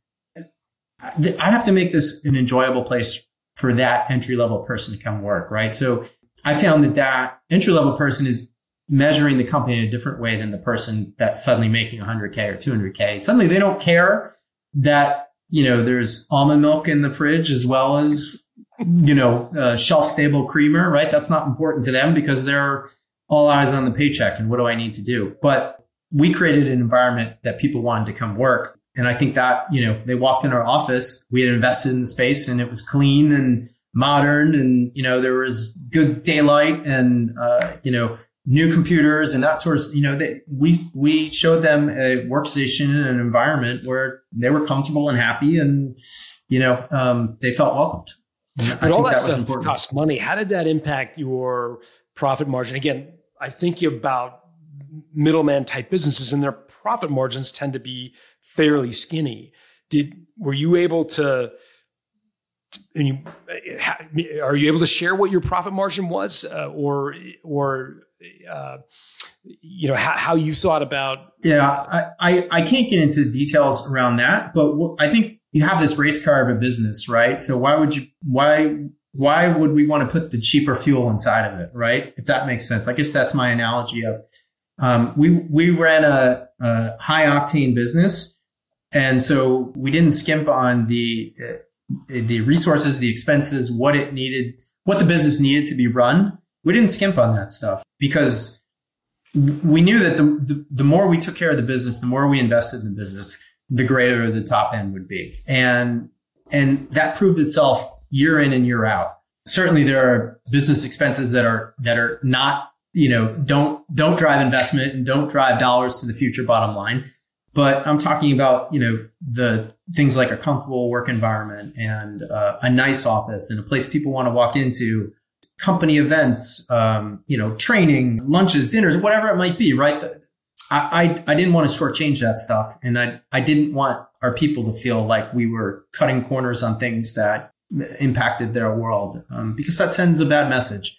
I have to make this an enjoyable place for that entry level person to come work, right? So I found that that entry level person is measuring the company in a different way than the person that's suddenly making 100k or 200k. Suddenly they don't care that you know there's almond milk in the fridge as well as you know uh, shelf stable creamer, right? That's not important to them because they're all eyes on the paycheck and what do I need to do? But we created an environment that people wanted to come work. And I think that, you know, they walked in our office, we had invested in the space and it was clean and modern and you know there was good daylight and uh, you know new computers and that sort of you know they, we we showed them a workstation and an environment where they were comfortable and happy and you know um, they felt welcomed. But all that, that stuff costs money. How did that impact your profit margin? Again i think about middleman type businesses and their profit margins tend to be fairly skinny. Did were you able to and you, are you able to share what your profit margin was, uh, or or uh, you know how, how, you thought about? Yeah, I, I, I can't get into details around that, but I think you have this race car of a business, right? So why would you why why would we want to put the cheaper fuel inside of it, right? If that makes sense, I guess that's my analogy of um, we we ran a, a high octane business, and so we didn't skimp on the the resources, the expenses, what it needed, what the business needed to be run. We didn't skimp on that stuff because we knew that the, the, the more we took care of the business, the more we invested in the business, the greater the top end would be. And, and that proved itself year in and year out. Certainly there are business expenses that are, that are not, you know, don't, don't drive investment and don't drive dollars to the future bottom line. But I'm talking about, you know, the things like a comfortable work environment and uh, a nice office and a place people want to walk into, company events, um, you know, training, lunches, dinners, whatever it might be, right? I, I, I didn't want to shortchange that stuff. And I, I didn't want our people to feel like we were cutting corners on things that impacted their world um, because that sends a bad message.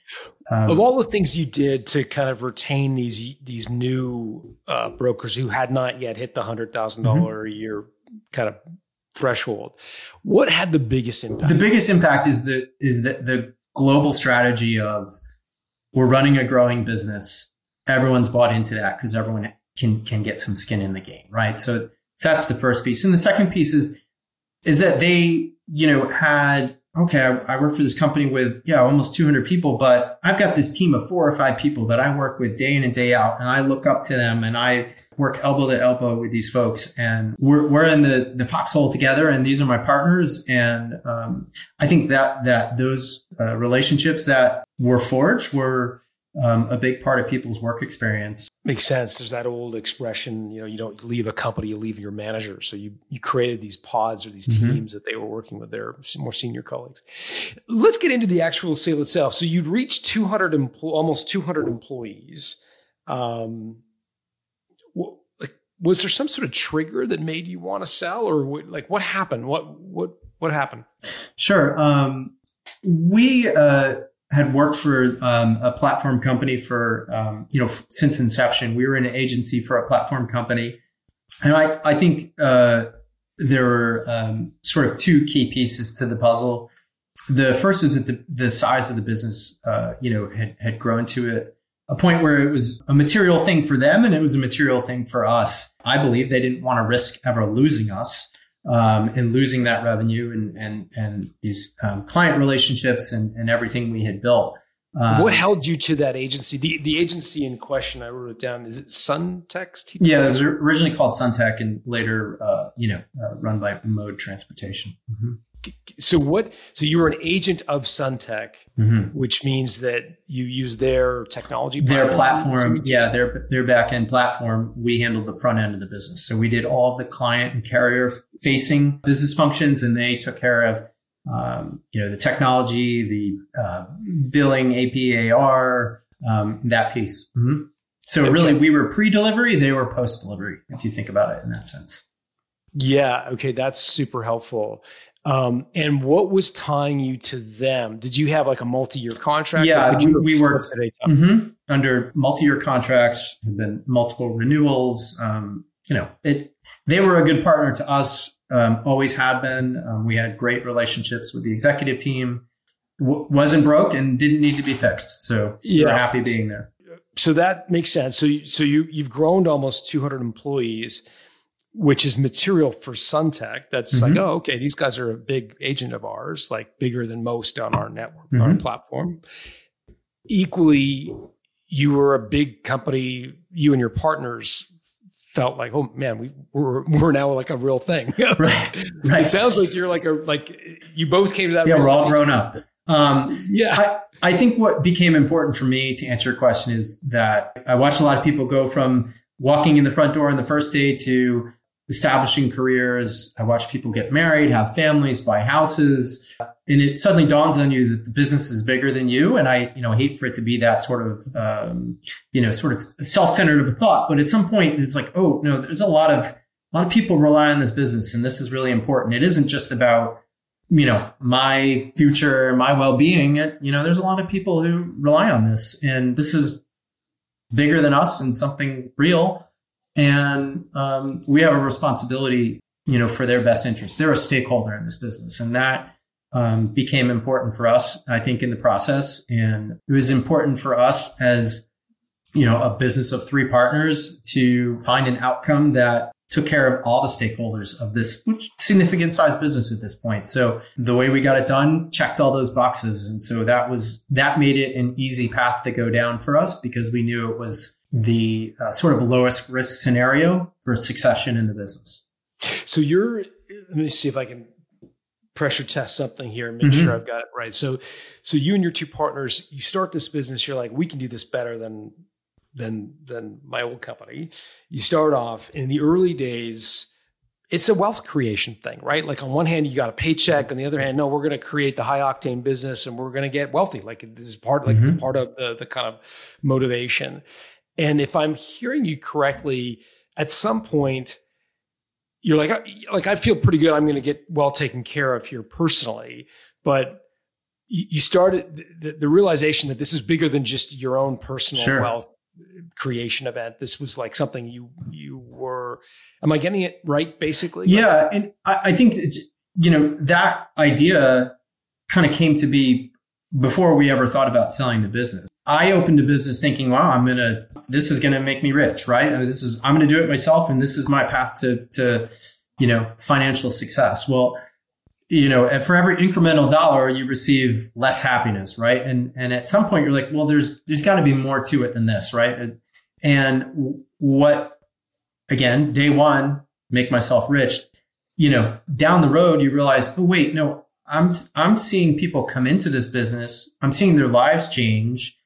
Um, of all the things you did to kind of retain these these new uh, brokers who had not yet hit the hundred thousand mm-hmm. a year kind of threshold, what had the biggest impact? The biggest impact is the is the, the global strategy of we're running a growing business. Everyone's bought into that because everyone can can get some skin in the game, right? So, so that's the first piece, and the second piece is is that they you know had okay, I, I, work for this company with, yeah, almost 200 people, but I've got this team of four or five people that I work with day in and day out. And I look up to them and I work elbow to elbow with these folks and we're, we're in the, the foxhole together and these are my partners. And, um, I think that, that those uh, relationships that were forged were, um, a big part of people's work experience. Makes sense. There's that old expression, you know, you don't leave a company, you leave your manager. So you you created these pods or these mm-hmm. teams mm-hmm. that they were working with their more senior colleagues. Let's get into the actual sale itself. So you'd reached 200 empl- almost 200 employees. Um, was there some sort of trigger that made you want to sell, or what, like what happened? What what what happened? Sure. Um, we uh, had worked for um, a platform company for um, you know since inception. We were an agency for a platform company, and I I think uh, there were um, sort of two key pieces to the puzzle. The first is that the, the size of the business, uh, you know, had, had grown to a, a point where it was a material thing for them and it was a material thing for us. I believe they didn't want to risk ever losing us um, and losing that revenue and and and these um, client relationships and, and everything we had built. Um, what held you to that agency? The the agency in question, I wrote it down. Is it Suntex? Yeah, it was originally called Sunteck and later, uh, you know, uh, run by Mode Transportation. Mm-hmm. So what? So you were an agent of Sunteck, mm-hmm. which means that you use their technology, their platform. Yeah, their their back end platform. We handled the front end of the business, so we did all the client and carrier facing business functions, and they took care of um, you know, the technology, the uh, billing, APAR, um, that piece. Mm-hmm. So okay. really, we were pre-delivery; they were post-delivery. If you think about it in that sense. Yeah. Okay, that's super helpful. Um, and what was tying you to them? Did you have like a multi-year contract? Yeah, we, we worked mm-hmm, under multi-year contracts. Have been multiple renewals. Um, you know, it. They were a good partner to us um, always had been. Um, we had great relationships with the executive team. W- wasn't broke and didn't need to be fixed. So yeah. we're happy being there. So that makes sense. So so you you've grown to almost 200 employees, which is material for Sunteck. That's mm-hmm. like, oh, okay, these guys are a big agent of ours, like bigger than most on our network, mm-hmm. our platform. Equally, you were a big company. You and your partners felt like, oh man, we we're we're now like a real thing. right. Right. It sounds like you're like a like you both came to that. Yeah, we're all grown up. Um, yeah. I, I think what became important for me to answer your question is that I watched a lot of people go from walking in the front door on the first day to establishing careers. I watch people get married, have families, buy houses. And it suddenly dawns on you that the business is bigger than you. And I, you know, hate for it to be that sort of, um, you know, sort of self-centered of a thought. But at some point it's like, oh, no, there's a lot of, a lot of people rely on this business and this is really important. It isn't just about, you know, my future, my well-being. It, you know, there's a lot of people who rely on this and this is bigger than us and something real and um, we have a responsibility, you know, for their best interest. They're a stakeholder in this business, and that um, became important for us, I think, in the process. And it was important for us as you know a business of three partners to find an outcome that took care of all the stakeholders of this significant size business at this point. So the way we got it done checked all those boxes. And so that was, that made it an easy path to go down for us because we knew it was the uh, sort of lowest risk scenario for succession in the business. So you're, let me see if I can pressure test something here and make mm-hmm. sure I've got it right. So, so you and your two partners, you start this business. You're like, we can do this better than than than my old company. You start off in the early days. It's a wealth creation thing, right? Like on one hand, you got a paycheck. On the other hand, no, we're going to create the high octane business and we're going to get wealthy. Like this is part, like mm-hmm. part of the the kind of motivation. And if I'm hearing you correctly, at some point, you're like, like I feel pretty good. I'm going to get well taken care of here personally, but you started the, the, realization that this is bigger than just your own personal sure. wealth uh, creation event. This was like something you you were. Am I getting it right? Basically, yeah. And I, I think it's you know that idea kind of came to be before we ever thought about selling the business. I opened a business thinking, wow, I'm going to, this is going to make me rich, right? I mean, this is, I'm going to do it myself. And this is my path to, to, you know, financial success. Well, you know, for every incremental dollar, you receive less happiness, right? And, and at some point you're like, well, there's, there's got to be more to it than this, right? And what, again, day one, make myself rich, you know, down the road, you realize, oh, wait, no, I'm, I'm seeing people come into this business. I'm seeing their lives change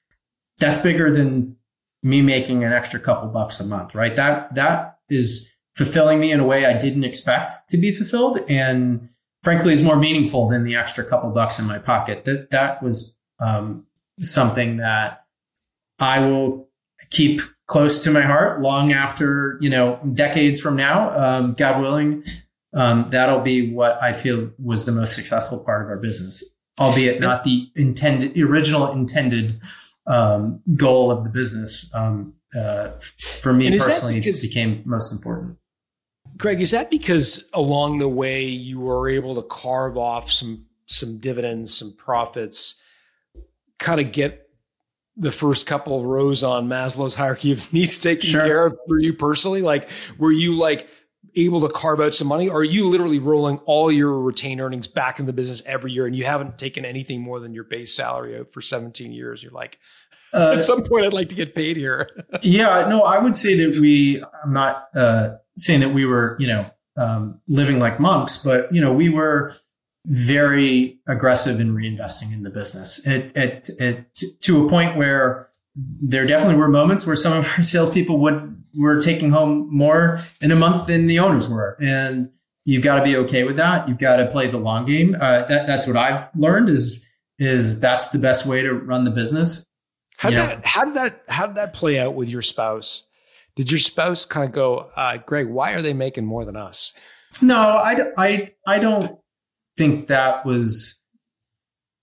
that's bigger than me making an extra couple bucks a month, right? That, that is fulfilling me in a way I didn't expect to be fulfilled. And frankly, is more meaningful than the extra couple bucks in my pocket. That, that was, um, something that I will keep close to my heart long after, you know, decades from now, um, God willing. Um, that'll be what I feel was the most successful part of our business albeit not the intended, original intended um, goal of the business. Um, uh, for me personally, because, became most important. Greg, is that because along the way you were able to carve off some some dividends, some profits, kind of get the first couple of rows on Maslow's hierarchy of needs taken sure. care of for you personally? Like, were you like able to carve out some money? Or are you literally rolling all your retained earnings back in the business every year and you haven't taken anything more than your base salary out for 17 years? You're like, uh, at some point, I'd like to get paid here. yeah, no, I would say that we, I'm not uh, saying that we were, you know, um, living like monks, but, you know, we were very aggressive in reinvesting in the business. It, it, it, to a point where there definitely were moments where some of our salespeople would were taking home more in a month than the owners were, and you've got to be okay with that. You've got to play the long game. Uh, that, that's what I've learned is is that's the best way to run the business. How did that how did that how did that play out with your spouse? Did your spouse kind of go, uh, Greg? Why are they making more than us? No, I, I, I don't think that was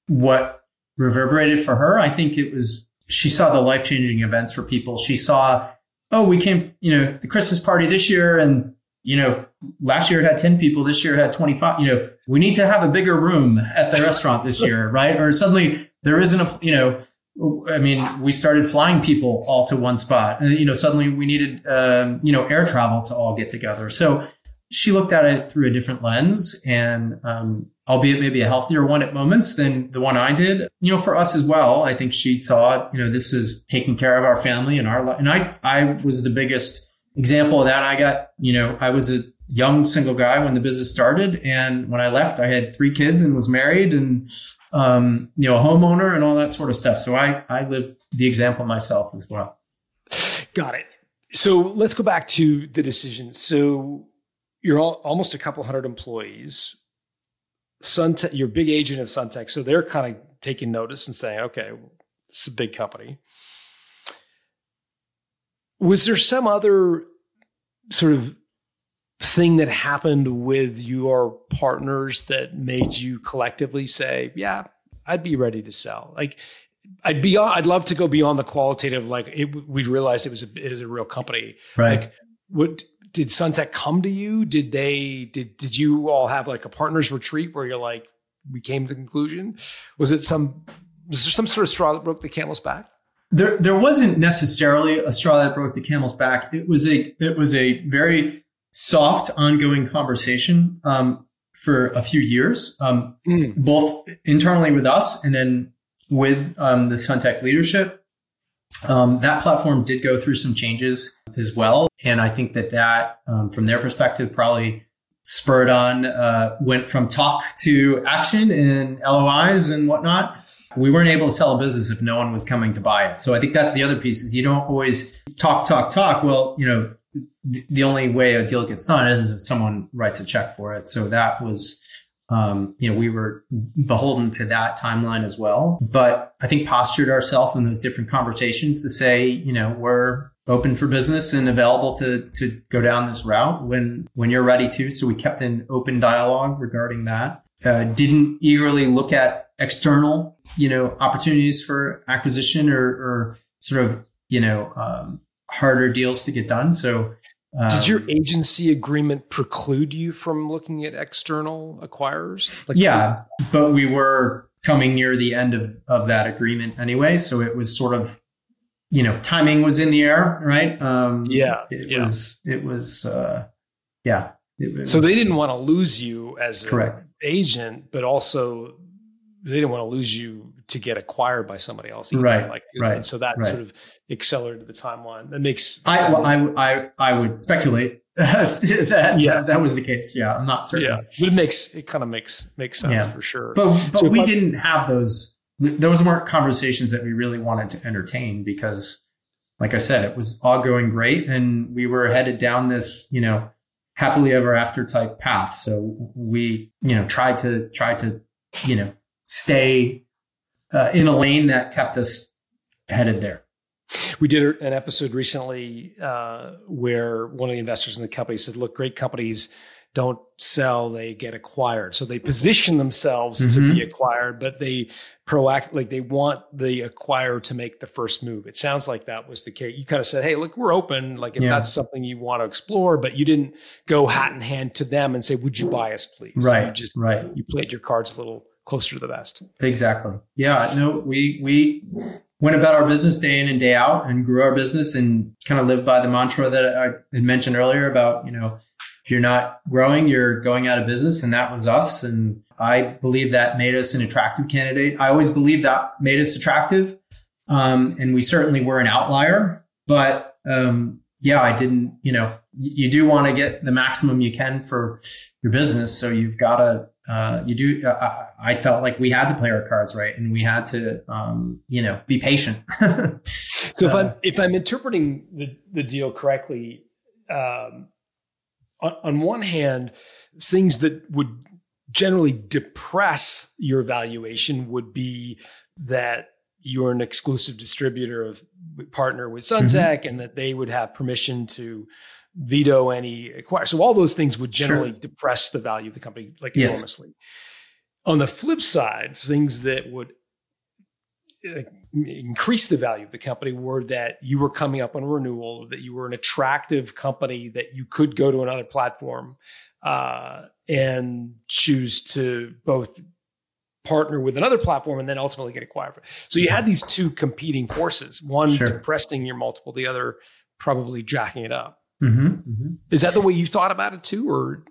what reverberated for her. I think it was she saw the life changing events for people. She saw, oh, we came, you know, the Christmas party this year, and you know, last year it had ten people. This year it had twenty five. You know, we need to have a bigger room at the restaurant this year, right? Or suddenly there isn't a, you know. I mean, we started flying people all to one spot, and you know, suddenly we needed, um, you know, air travel to all get together. So she looked at it through a different lens and um, albeit maybe a healthier one at moments than the one I did. You know, for us as well, I think she saw, you know, this is taking care of our family and our life. And I, I was the biggest example of that. I got, you know, I was a young single guy when the business started. And when I left, I had three kids and was married and, um, you know, a homeowner and all that sort of stuff. So I, I live the example myself as well. Got it. So let's go back to the decision. So you're all, almost a couple hundred employees. Sunteck, you're a big agent of Sunteck, so they're kind of taking notice and saying, "Okay, it's a big company." Was there some other sort of thing that happened with your partners that made you collectively say, "Yeah, I'd be ready to sell"? Like, I'd be, I'd love to go beyond the qualitative. Like, it, we realized it was a, it was a real company. Right. Like, what did Sunteck come to you? Did they did did you all have like a partners retreat where you're like we came to the conclusion? Was it some was there some sort of straw that broke the camel's back? There there wasn't necessarily a straw that broke the camel's back. It was a it was a very soft ongoing conversation um, for a few years, um, mm. both internally with us and then with um, the Sunteck leadership. Um, that platform did go through some changes as well. And I think that that, um, from their perspective, probably spurred on, uh, went from talk to action and LOIs and whatnot. We weren't able to sell a business if no one was coming to buy it. So I think that's the other piece is you don't always talk, talk, talk. Well, you know, the only way a deal gets done is if someone writes a check for it. So that was, um, you know, we were beholden to that timeline as well. But I think postured ourselves in those different conversations to say, you know, we're open for business and available to to go down this route when when you're ready to. So we kept an open dialogue regarding that. Uh, didn't eagerly look at external, you know, opportunities for acquisition or, or sort of, you know, um, harder deals to get done. So um, Did your um, agency agreement preclude you from looking at external acquirers? Like yeah, but we were coming near the end of, of that agreement anyway. So it was sort of, you know, timing was in the air, right? Um, yeah. It yeah. was, it was, uh, yeah. Was, so they didn't want to lose you as correct. an agent, but also they didn't want to lose you to get acquired by somebody else. Either. Right. Like, right. So that right. sort of accelerated the timeline. That makes. I, well, I, I, I would speculate that, yeah. that, was the case. Yeah. I'm not certain. Yeah. But it makes, it kind of makes, makes sense yeah. for sure. But, but so we I, didn't have those, those weren't conversations that we really wanted to entertain because like I said, it was all going great and we were headed down this, you know, happily ever after type path. So we, you know, tried to, try to, you know, stay uh, in a lane that kept us headed there. We did an episode recently uh, where one of the investors in the company said, "Look, great companies don't sell, they get acquired. So they position themselves mm-hmm. to be mm-hmm. acquired, but they proact like they want the acquirer to make the first move. It sounds like that was the case. You kind of said, "Hey, look, we're open. Like if yeah. that's something you want to explore," but you didn't go hat in hand to them and say, "Would you buy us, please?" Right. You just right. You played your cards a little closer to the vest. Exactly. Yeah. No, we we went about our business day in and day out and grew our business and kind of lived by the mantra that I had mentioned earlier about you know if you're not growing, you're going out of business. And that was us. And I believe that made us an attractive candidate. I always believed that made us attractive. Um, and we certainly were an outlier, but, um, yeah, I didn't, you know, you do want to get the maximum you can for your business. So you've got to, uh, you do, uh, I felt like we had to play our cards right and we had to, um, you know, be patient. so if I'm, if I'm interpreting the, the deal correctly, um, on, on one hand, things that would generally depress your valuation would be that you're an exclusive distributor of partner with Sunteck mm-hmm. and that they would have permission to veto any acquire. So all those things would generally sure. depress the value of the company like yes. enormously. On the flip side, things that would uh, increase the value of the company were that you were coming up on a renewal, that you were an attractive company, that you could go to another platform uh, and choose to both partner with another platform and then ultimately get acquired. So you had these two competing forces: one sure. depressing your multiple, the other probably jacking it up. Mm-hmm, mm-hmm. Is that the way you thought about it too, or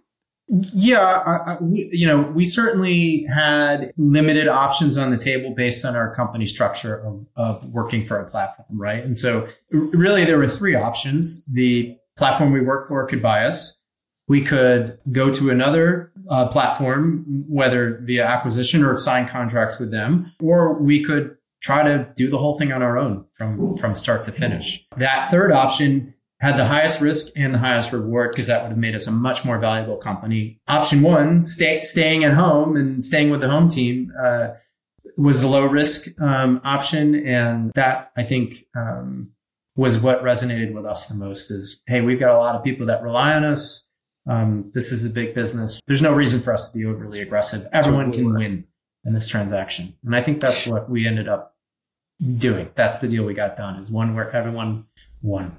yeah, I, I, we, you know, we certainly had limited options on the table based on our company structure of, of working for a platform, right? And so really there were three options. The platform we work for could buy us. We could go to another uh, platform, whether via acquisition or sign contracts with them, or we could try to do the whole thing on our own from, from start to finish. That third option had the highest risk and the highest reward because that would have made us a much more valuable company. Option one, stay, staying at home and staying with the home team, uh, was the low risk um, option, and that I think um, was what resonated with us the most. Is hey, we've got a lot of people that rely on us. Um, this is a big business. There's no reason for us to be overly aggressive. Everyone can win in this transaction, and I think that's what we ended up doing. That's the deal we got done. Is one where everyone won.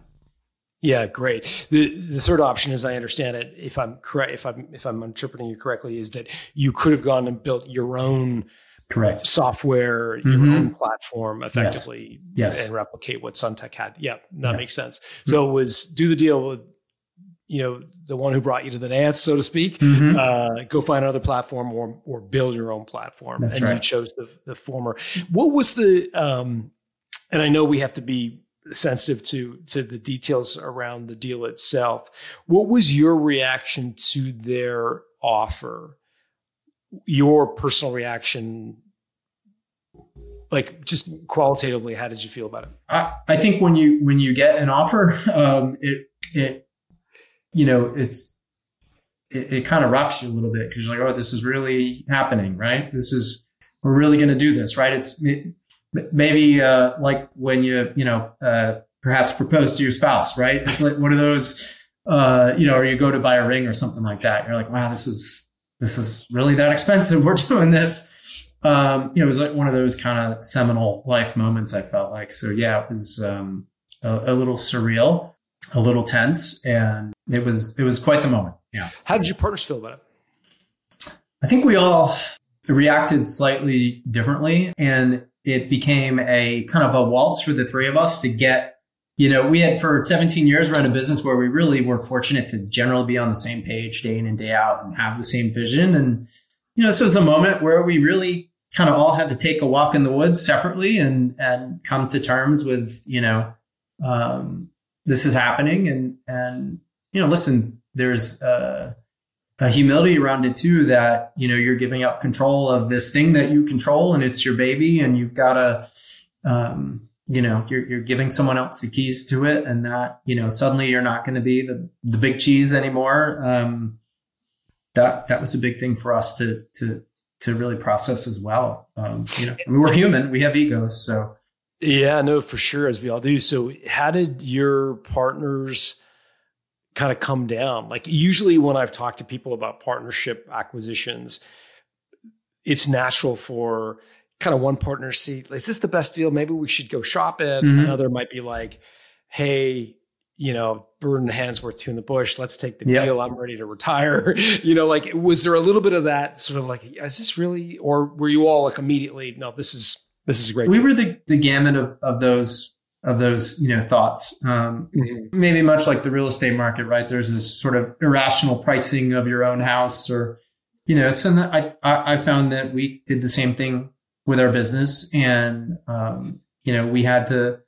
Yeah, great. The the third option, as I understand it, if I'm correct, if I'm if I'm interpreting you correctly, is that you could have gone and built your own correct software, mm-hmm. your own platform, effectively, yes. yes. and replicate what Sunteck had. Yeah, that yeah. makes sense. Mm-hmm. So it was do the deal with you know the one who brought you to the dance, so to speak. Mm-hmm. Uh, go find another platform or or build your own platform, That's and right. you chose the the former. What was the um, and I know we have to be sensitive to to the details around the deal itself. What was your reaction to their offer? Your personal reaction, like just qualitatively, how did you feel about it? I, I think when you when you get an offer, um, it it you know it's it, it kind of rocks you a little bit because you're like, oh, this is really happening, right? This is we're really going to do this, right? It's it, maybe uh, like when you you know uh, perhaps propose to your spouse, right? It's like one of those uh, you know, or you go to buy a ring or something like that. You're like, wow, this is this is really that expensive. We're doing this. Um, you know, it was like one of those kind of seminal life moments. I felt like so. Yeah, it was um, a, a little surreal, a little tense, and it was it was quite the moment. Yeah. How did your partners feel about it? I think we all reacted slightly differently, and it became a kind of a waltz for the three of us to get, you know, we had for 17 years run a business where we really were fortunate to generally be on the same page day in and day out and have the same vision. And, you know, this was a moment where we really kind of all had to take a walk in the woods separately and, and come to terms with, you know, um, this is happening. And, and, you know, listen, there's, uh, a humility around it too that you know you're giving up control of this thing that you control and it's your baby and you've got to um, you know you're, you're giving someone else the keys to it and that you know suddenly you're not going to be the the big cheese anymore. Um, that that was a big thing for us to to to really process as well. Um, you know I mean, we're human. We have egos so. Yeah no for sure as we all do. So how did your partners kind of come down? Like usually when I've talked to people about partnership acquisitions, it's natural for kind of one partner to see, is this the best deal? Maybe we should go shop it. Mhm. Another might be like, hey, you know, bird in the hand's worth two in the bush. Let's take the Yep. deal. I'm ready to retire. you know, like was there a little bit of that sort of like, is this really, or were you all like immediately, no, this is this is a great. we deal. were the, the gamut of, of those of those you know thoughts. Um, Mhm. maybe much like the real estate market right? There's this sort of irrational pricing of your own house or you know so I i found that we did the same thing with our business and um, you know we had to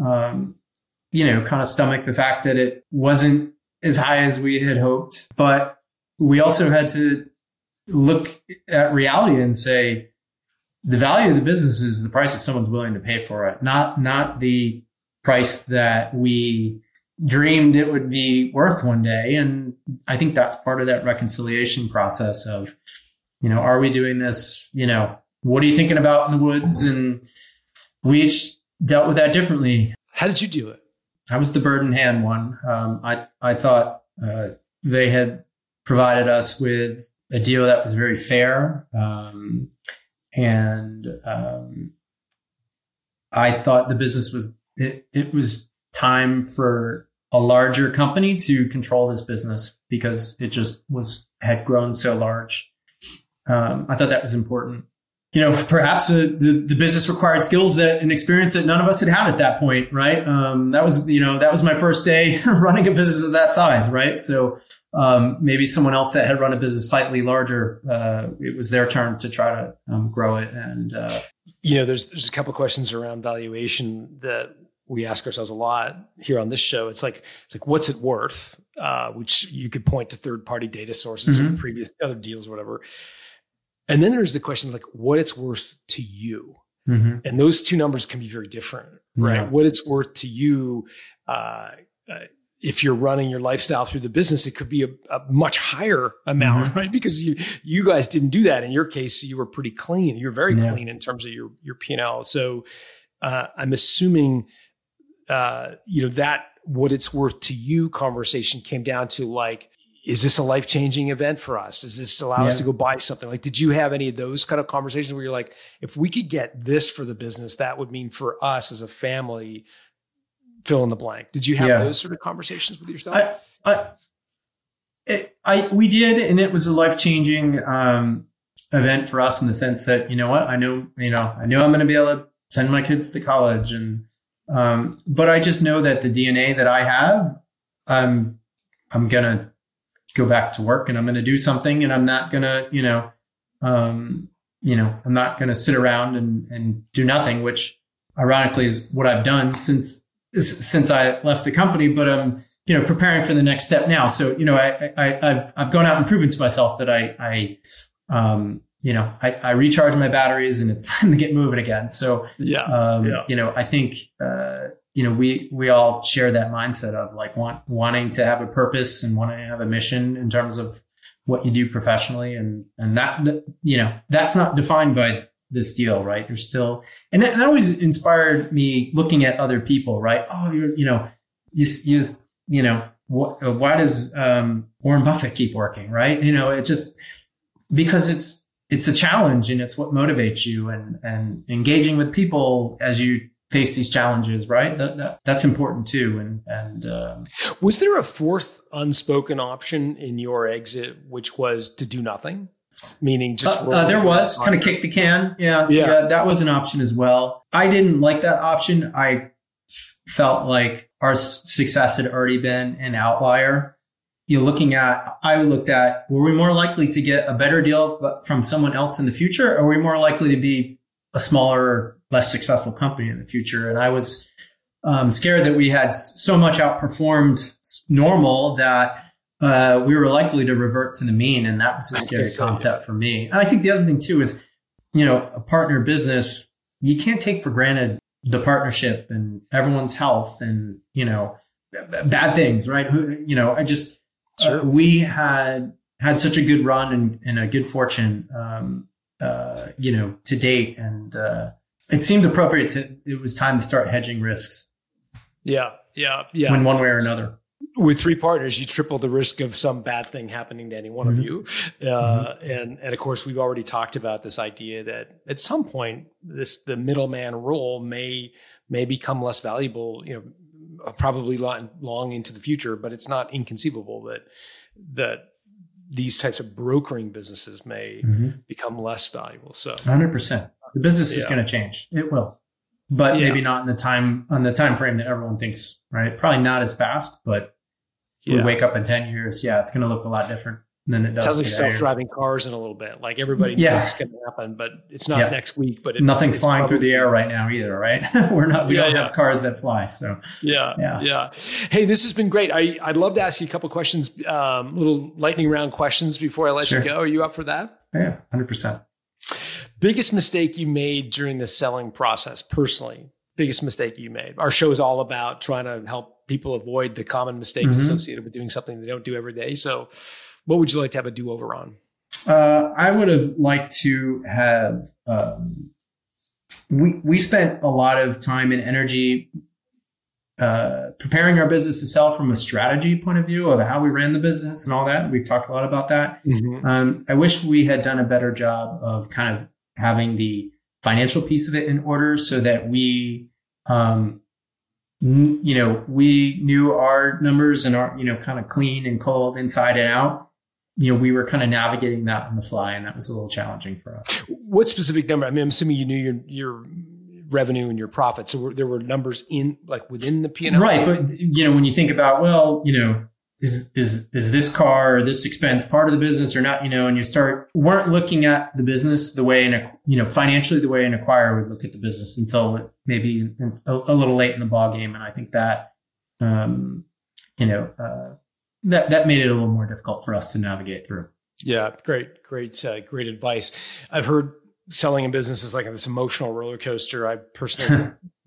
um, you know kind of stomach the fact that it wasn't as high as we had hoped. But we also had to look at reality and say the value of the business is the price that someone's willing to pay for it, not not the price that we dreamed it would be worth one day. And I think that's part of that reconciliation process of, you know, are we doing this? You know, what are you thinking about in the woods? And we each dealt with that differently. How did you do it? I was the bird in hand one. Um, I I thought uh, they had provided us with a deal that was very fair, um, and um, I thought the business was it. It was time for a larger company to control this business because it just was had grown so large. Um, I thought that was important you know, perhaps the, the business required skills that and experience that none of us had had at that point, right? Um, that was, you know, that was my first day running a business of that size, right? So um, maybe someone else that had run a business slightly larger, uh, it was their turn to try to um, grow it. And uh, you know, there's there's a couple of questions around valuation that we ask ourselves a lot here on this show. It's like it's like what's it worth? Uh, which you could point to third party data sources or Mhm. previous other deals, or whatever. And then there's the question like what it's worth to you, and those two numbers can be very different, right? Yeah. What it's worth to you. Uh, uh, if you're running your lifestyle through the business, it could be a, a much higher amount, Mhm. right? Because you you guys didn't do that. In your case, you were pretty clean. You're very Yeah. clean in terms of your your P and L. So uh, I'm assuming, uh, you know, that what it's worth to you conversation came down to like, is this a life changing event for us? Does this allow us to go buy something? Like, did you have any of those kind of conversations where you're like, if we could get this for the business, that would mean for us as a family, fill in the blank. Did you have Yeah. those sort of conversations with yourself? I, I, it, I, we did, and it was a life changing um, event for us in the sense that you know what I know, you know, I know I'm going to be able to send my kids to college, and um, but I just know that the DNA that I have, I'm, I'm gonna go back to work, and I'm going to do something, and I'm not gonna, you know, um, you know, I'm not going to sit around and and do nothing, which ironically is what I've done since since I left the company, but I'm, you know, preparing for the next step now. So, you know, I, I, I've, I've gone out and proven to myself that I, I, um, you know, I, I recharge my batteries and it's time to get moving again. So, yeah. um, Yeah. you know, I think, uh, you know, we, we all share that mindset of like want, wanting to have a purpose and wanting to have a mission in terms of what you do professionally. And, and that, that, you know, that's not defined by this deal, right? You're still, and that, always inspired me looking at other people, right? Oh, you're, you know, you, you, you know, wh- uh, why does um, Warren Buffett keep working, right? You know, it just because it's it's a challenge and it's what motivates you, and and engaging with people as you face these challenges, right? That, that that's important too, and and um, Was there a fourth unspoken option in your exit, which was to do nothing? Meaning just uh, uh, there was kind of kick the can, yeah, Yeah. yeah, that was an option as well. I didn't like that option. I felt like our success had already been an outlier. You're looking at, I looked at, were we more likely to get a better deal from someone else in the future? Or were we more likely to be a smaller, less successful company in the future? And I was um, scared that we had so much outperformed normal that uh, we were likely to revert to the mean. And that was a scary concept for me. And I think the other thing too is, you know, a partner business, you can't take for granted the partnership and everyone's health and, you know, bad things, right? Who, you know, I just, Sure. uh, we had had such a good run and, and a good fortune, um, uh, you know, to date. And, uh, it seemed appropriate to, it was time to start hedging risks Yeah. Yeah. Yeah. in one way or another. With three partners, you triple the risk of some bad thing happening to any one mm-hmm. of you. Uh, mm-hmm. And and of course, we've already talked about this idea that at some point, this the middleman role may may become less valuable. You know, probably long, long into the future, but it's not inconceivable that that these types of brokering businesses may mm-hmm. become less valuable. So, hundred percent, the business is going to change. It will but yeah. maybe not in the time on the time frame that everyone thinks. Right? Probably not as fast, but yeah. we wake up in ten years. Yeah, it's going to look a lot different than it does. Sounds like self-driving cars in a little bit. Like everybody knows it's going to happen, but it's not yeah. next week. But it, nothing's flying probably, through the air right now either. Right? We're not. We don't have cars that fly. So yeah, yeah, yeah. Hey, this has been great. I I'd love to ask you a couple questions, um, little lightning round questions before I let sure. you go. Are you up for that? Yeah, hundred percent. Biggest mistake you made during the selling process, personally? Biggest mistake you made? Our show is all about trying to help people avoid the common mistakes mm-hmm. associated with doing something they don't do every day. So, what would you like to have a do over on? Uh, I would have liked to have. Um, we we spent a lot of time and energy uh, preparing our business to sell from a strategy point of view of how we ran the business and all that. We've talked a lot about that. Mm-hmm. Um, I wish we had done a better job of kind of having the financial piece of it in order so that we, um, n- you know, we knew our numbers and our, you know, kind of clean and cold inside and out. You know, we were kind of navigating that on the fly, and that was a little challenging for us. What specific number? I mean, I'm assuming you knew your your revenue and your profit. So there were numbers in like within the P and L, right? But you know, when you think about well, you know, is is is this car or this expense part of the business or not you know and you start weren't looking at the business the way in you know financially the way an acquirer would look at the business until maybe a, a little late in the ball game and i think that um you know uh, that that made it a little more difficult for us to navigate through. Yeah great great uh, great advice. I've heard selling a business is like this emotional roller coaster. I personally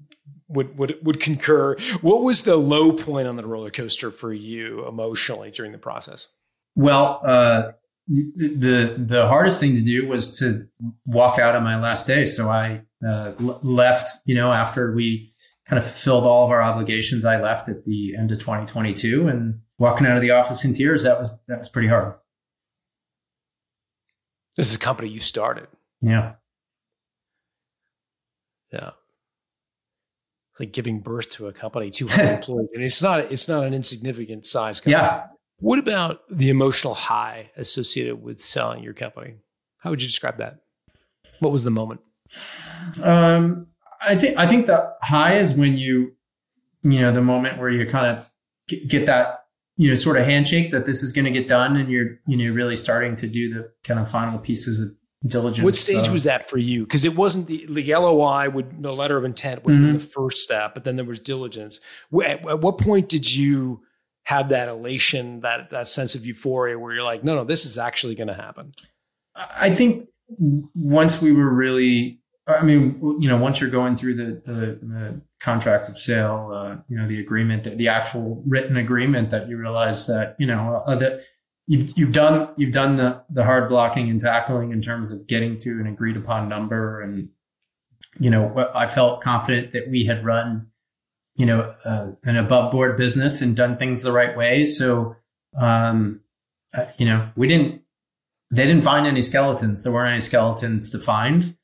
would would would concur. What was the low point on the roller coaster for you emotionally during the process? Well, uh, the the hardest thing to do was to walk out on my last day. So I uh, left. You know, after we kind of fulfilled all of our obligations, I left at the end of 2022, and walking out of the office in tears. That was that was pretty hard. This is a company you started. Yeah. Yeah like giving birth to a company, 200 employees, and it's not it's not an insignificant size company. Yeah. What about the emotional high associated with selling your company? How would you describe that? What was the moment? Um, I think I think the high is when you, you know, the moment where you kind of get that, you know, sort of handshake that this is going to get done, and you're, you know, really starting to do the kind of final pieces of diligence. What stage uh, was that for you? Because it wasn't the, the LOI would the letter of intent would mm-hmm. be the first step, but then there was diligence. At, at, what point did you have that elation, that that sense of euphoria, where you're like, no, no, this is actually going to happen? I think once we were really, I mean, you know, once you're going through the the, the contract of sale, uh, you know, the agreement, the, the actual written agreement, that you realize that you know uh, that you've you've done you've done the the hard blocking and tackling in terms of getting to an agreed upon number and you know i felt confident that we had run you know uh, an above board business and done things the right way. So um uh, you know we didn't they didn't find any skeletons. There weren't any skeletons to find.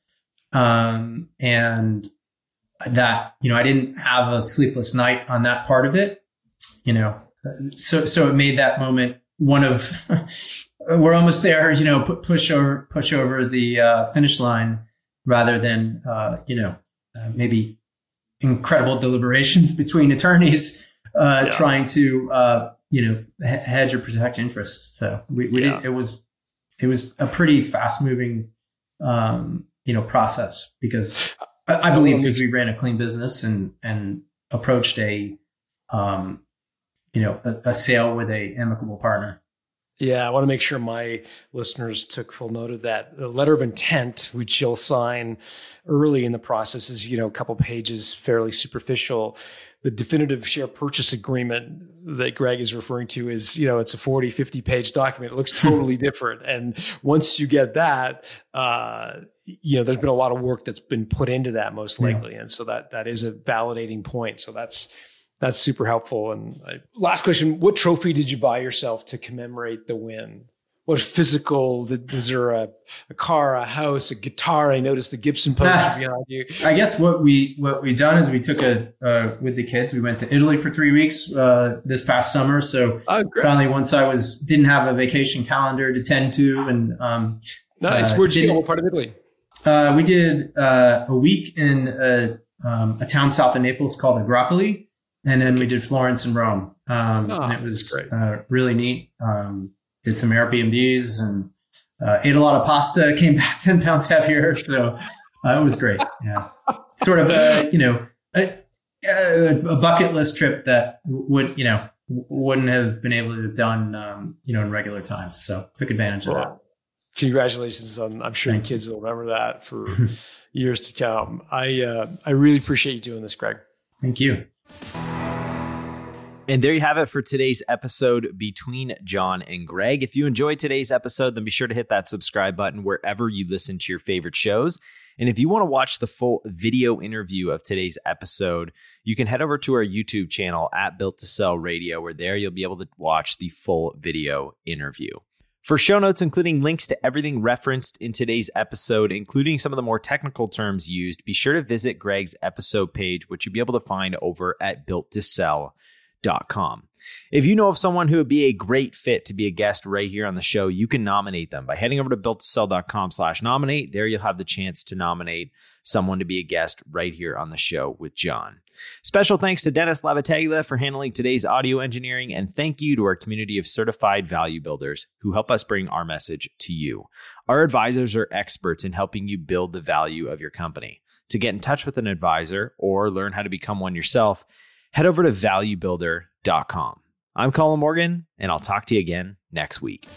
Um and that you know i didn't have a sleepless night on that part of it you know. So so it made that moment one of we're almost there, you know, push over push over the uh, finish line rather than uh, you know uh, maybe incredible deliberations between attorneys uh, yeah. trying to uh, you know hedge or protect interests. So we, we yeah. did it was it was a pretty fast moving um, you know process because I, I believe because we ran a clean business and and approached a um, you know, a, a sale with a amicable partner. Yeah, I want to make sure my listeners took full note of that. The letter of intent, which you'll sign early in the process, is you know a couple pages, fairly superficial. The definitive share purchase agreement that Greg is referring to is, you know, it's a 40, 50 page document. It looks totally different. And once you get that, uh, you know, there's been a lot of work that's been put into that most likely. Yeah. And so that, that is a validating point. So that's, That's super helpful. And I, last question: What trophy did you buy yourself to commemorate the win? What physical? Was there a, a car, a house, a guitar? I noticed the Gibson poster behind you. I guess what we what we done is we took a uh, with the kids. We went to Italy for three weeks uh, this past summer. So oh, finally, once I was didn't have a vacation calendar to tend to, and um, nice. Uh, Where'd you go? What part of Italy? Uh, we did uh, a week in a, um, a town south of Naples called Agropoli, and then we did Florence and Rome. Um, oh, and it was uh, really neat. Um, did some Airbnbs and uh, ate a lot of pasta. Came back ten pounds heavier, so uh, it was great. Yeah, sort of a you know a, a, bucket list trip that would you know wouldn't have been able to have done um, you know in regular times. So took advantage of that. Congratulations on! I'm sure Thank the kids will remember that for years to come. I uh, I really appreciate you doing this, Greg. Thank you. And there you have it for today's episode between John and Greg. If you enjoyed today's episode, then be sure to hit that subscribe button wherever you listen to your favorite shows. And if you want to watch the full video interview of today's episode, you can head over to our YouTube channel at Built to Sell Radio, where there you'll be able to watch the full video interview. For show notes, including links to everything referenced in today's episode, including some of the more technical terms used, be sure to visit Greg's episode page, which you'll be able to find over at Built to Sell com. If you know of someone who would be a great fit to be a guest right here on the show, you can nominate them by heading over to builttosell.com slash nominate. There you'll have the chance to nominate someone to be a guest right here on the show with John. Special thanks to Dennis Lavataglia for handling today's audio engineering, and thank you to our community of certified value builders who help us bring our message to you. Our advisors are experts in helping you build the value of your company. To get in touch with an advisor or learn how to become one yourself, head over to valuebuilder.com. I'm Colin Morgan, and I'll talk to you again next week.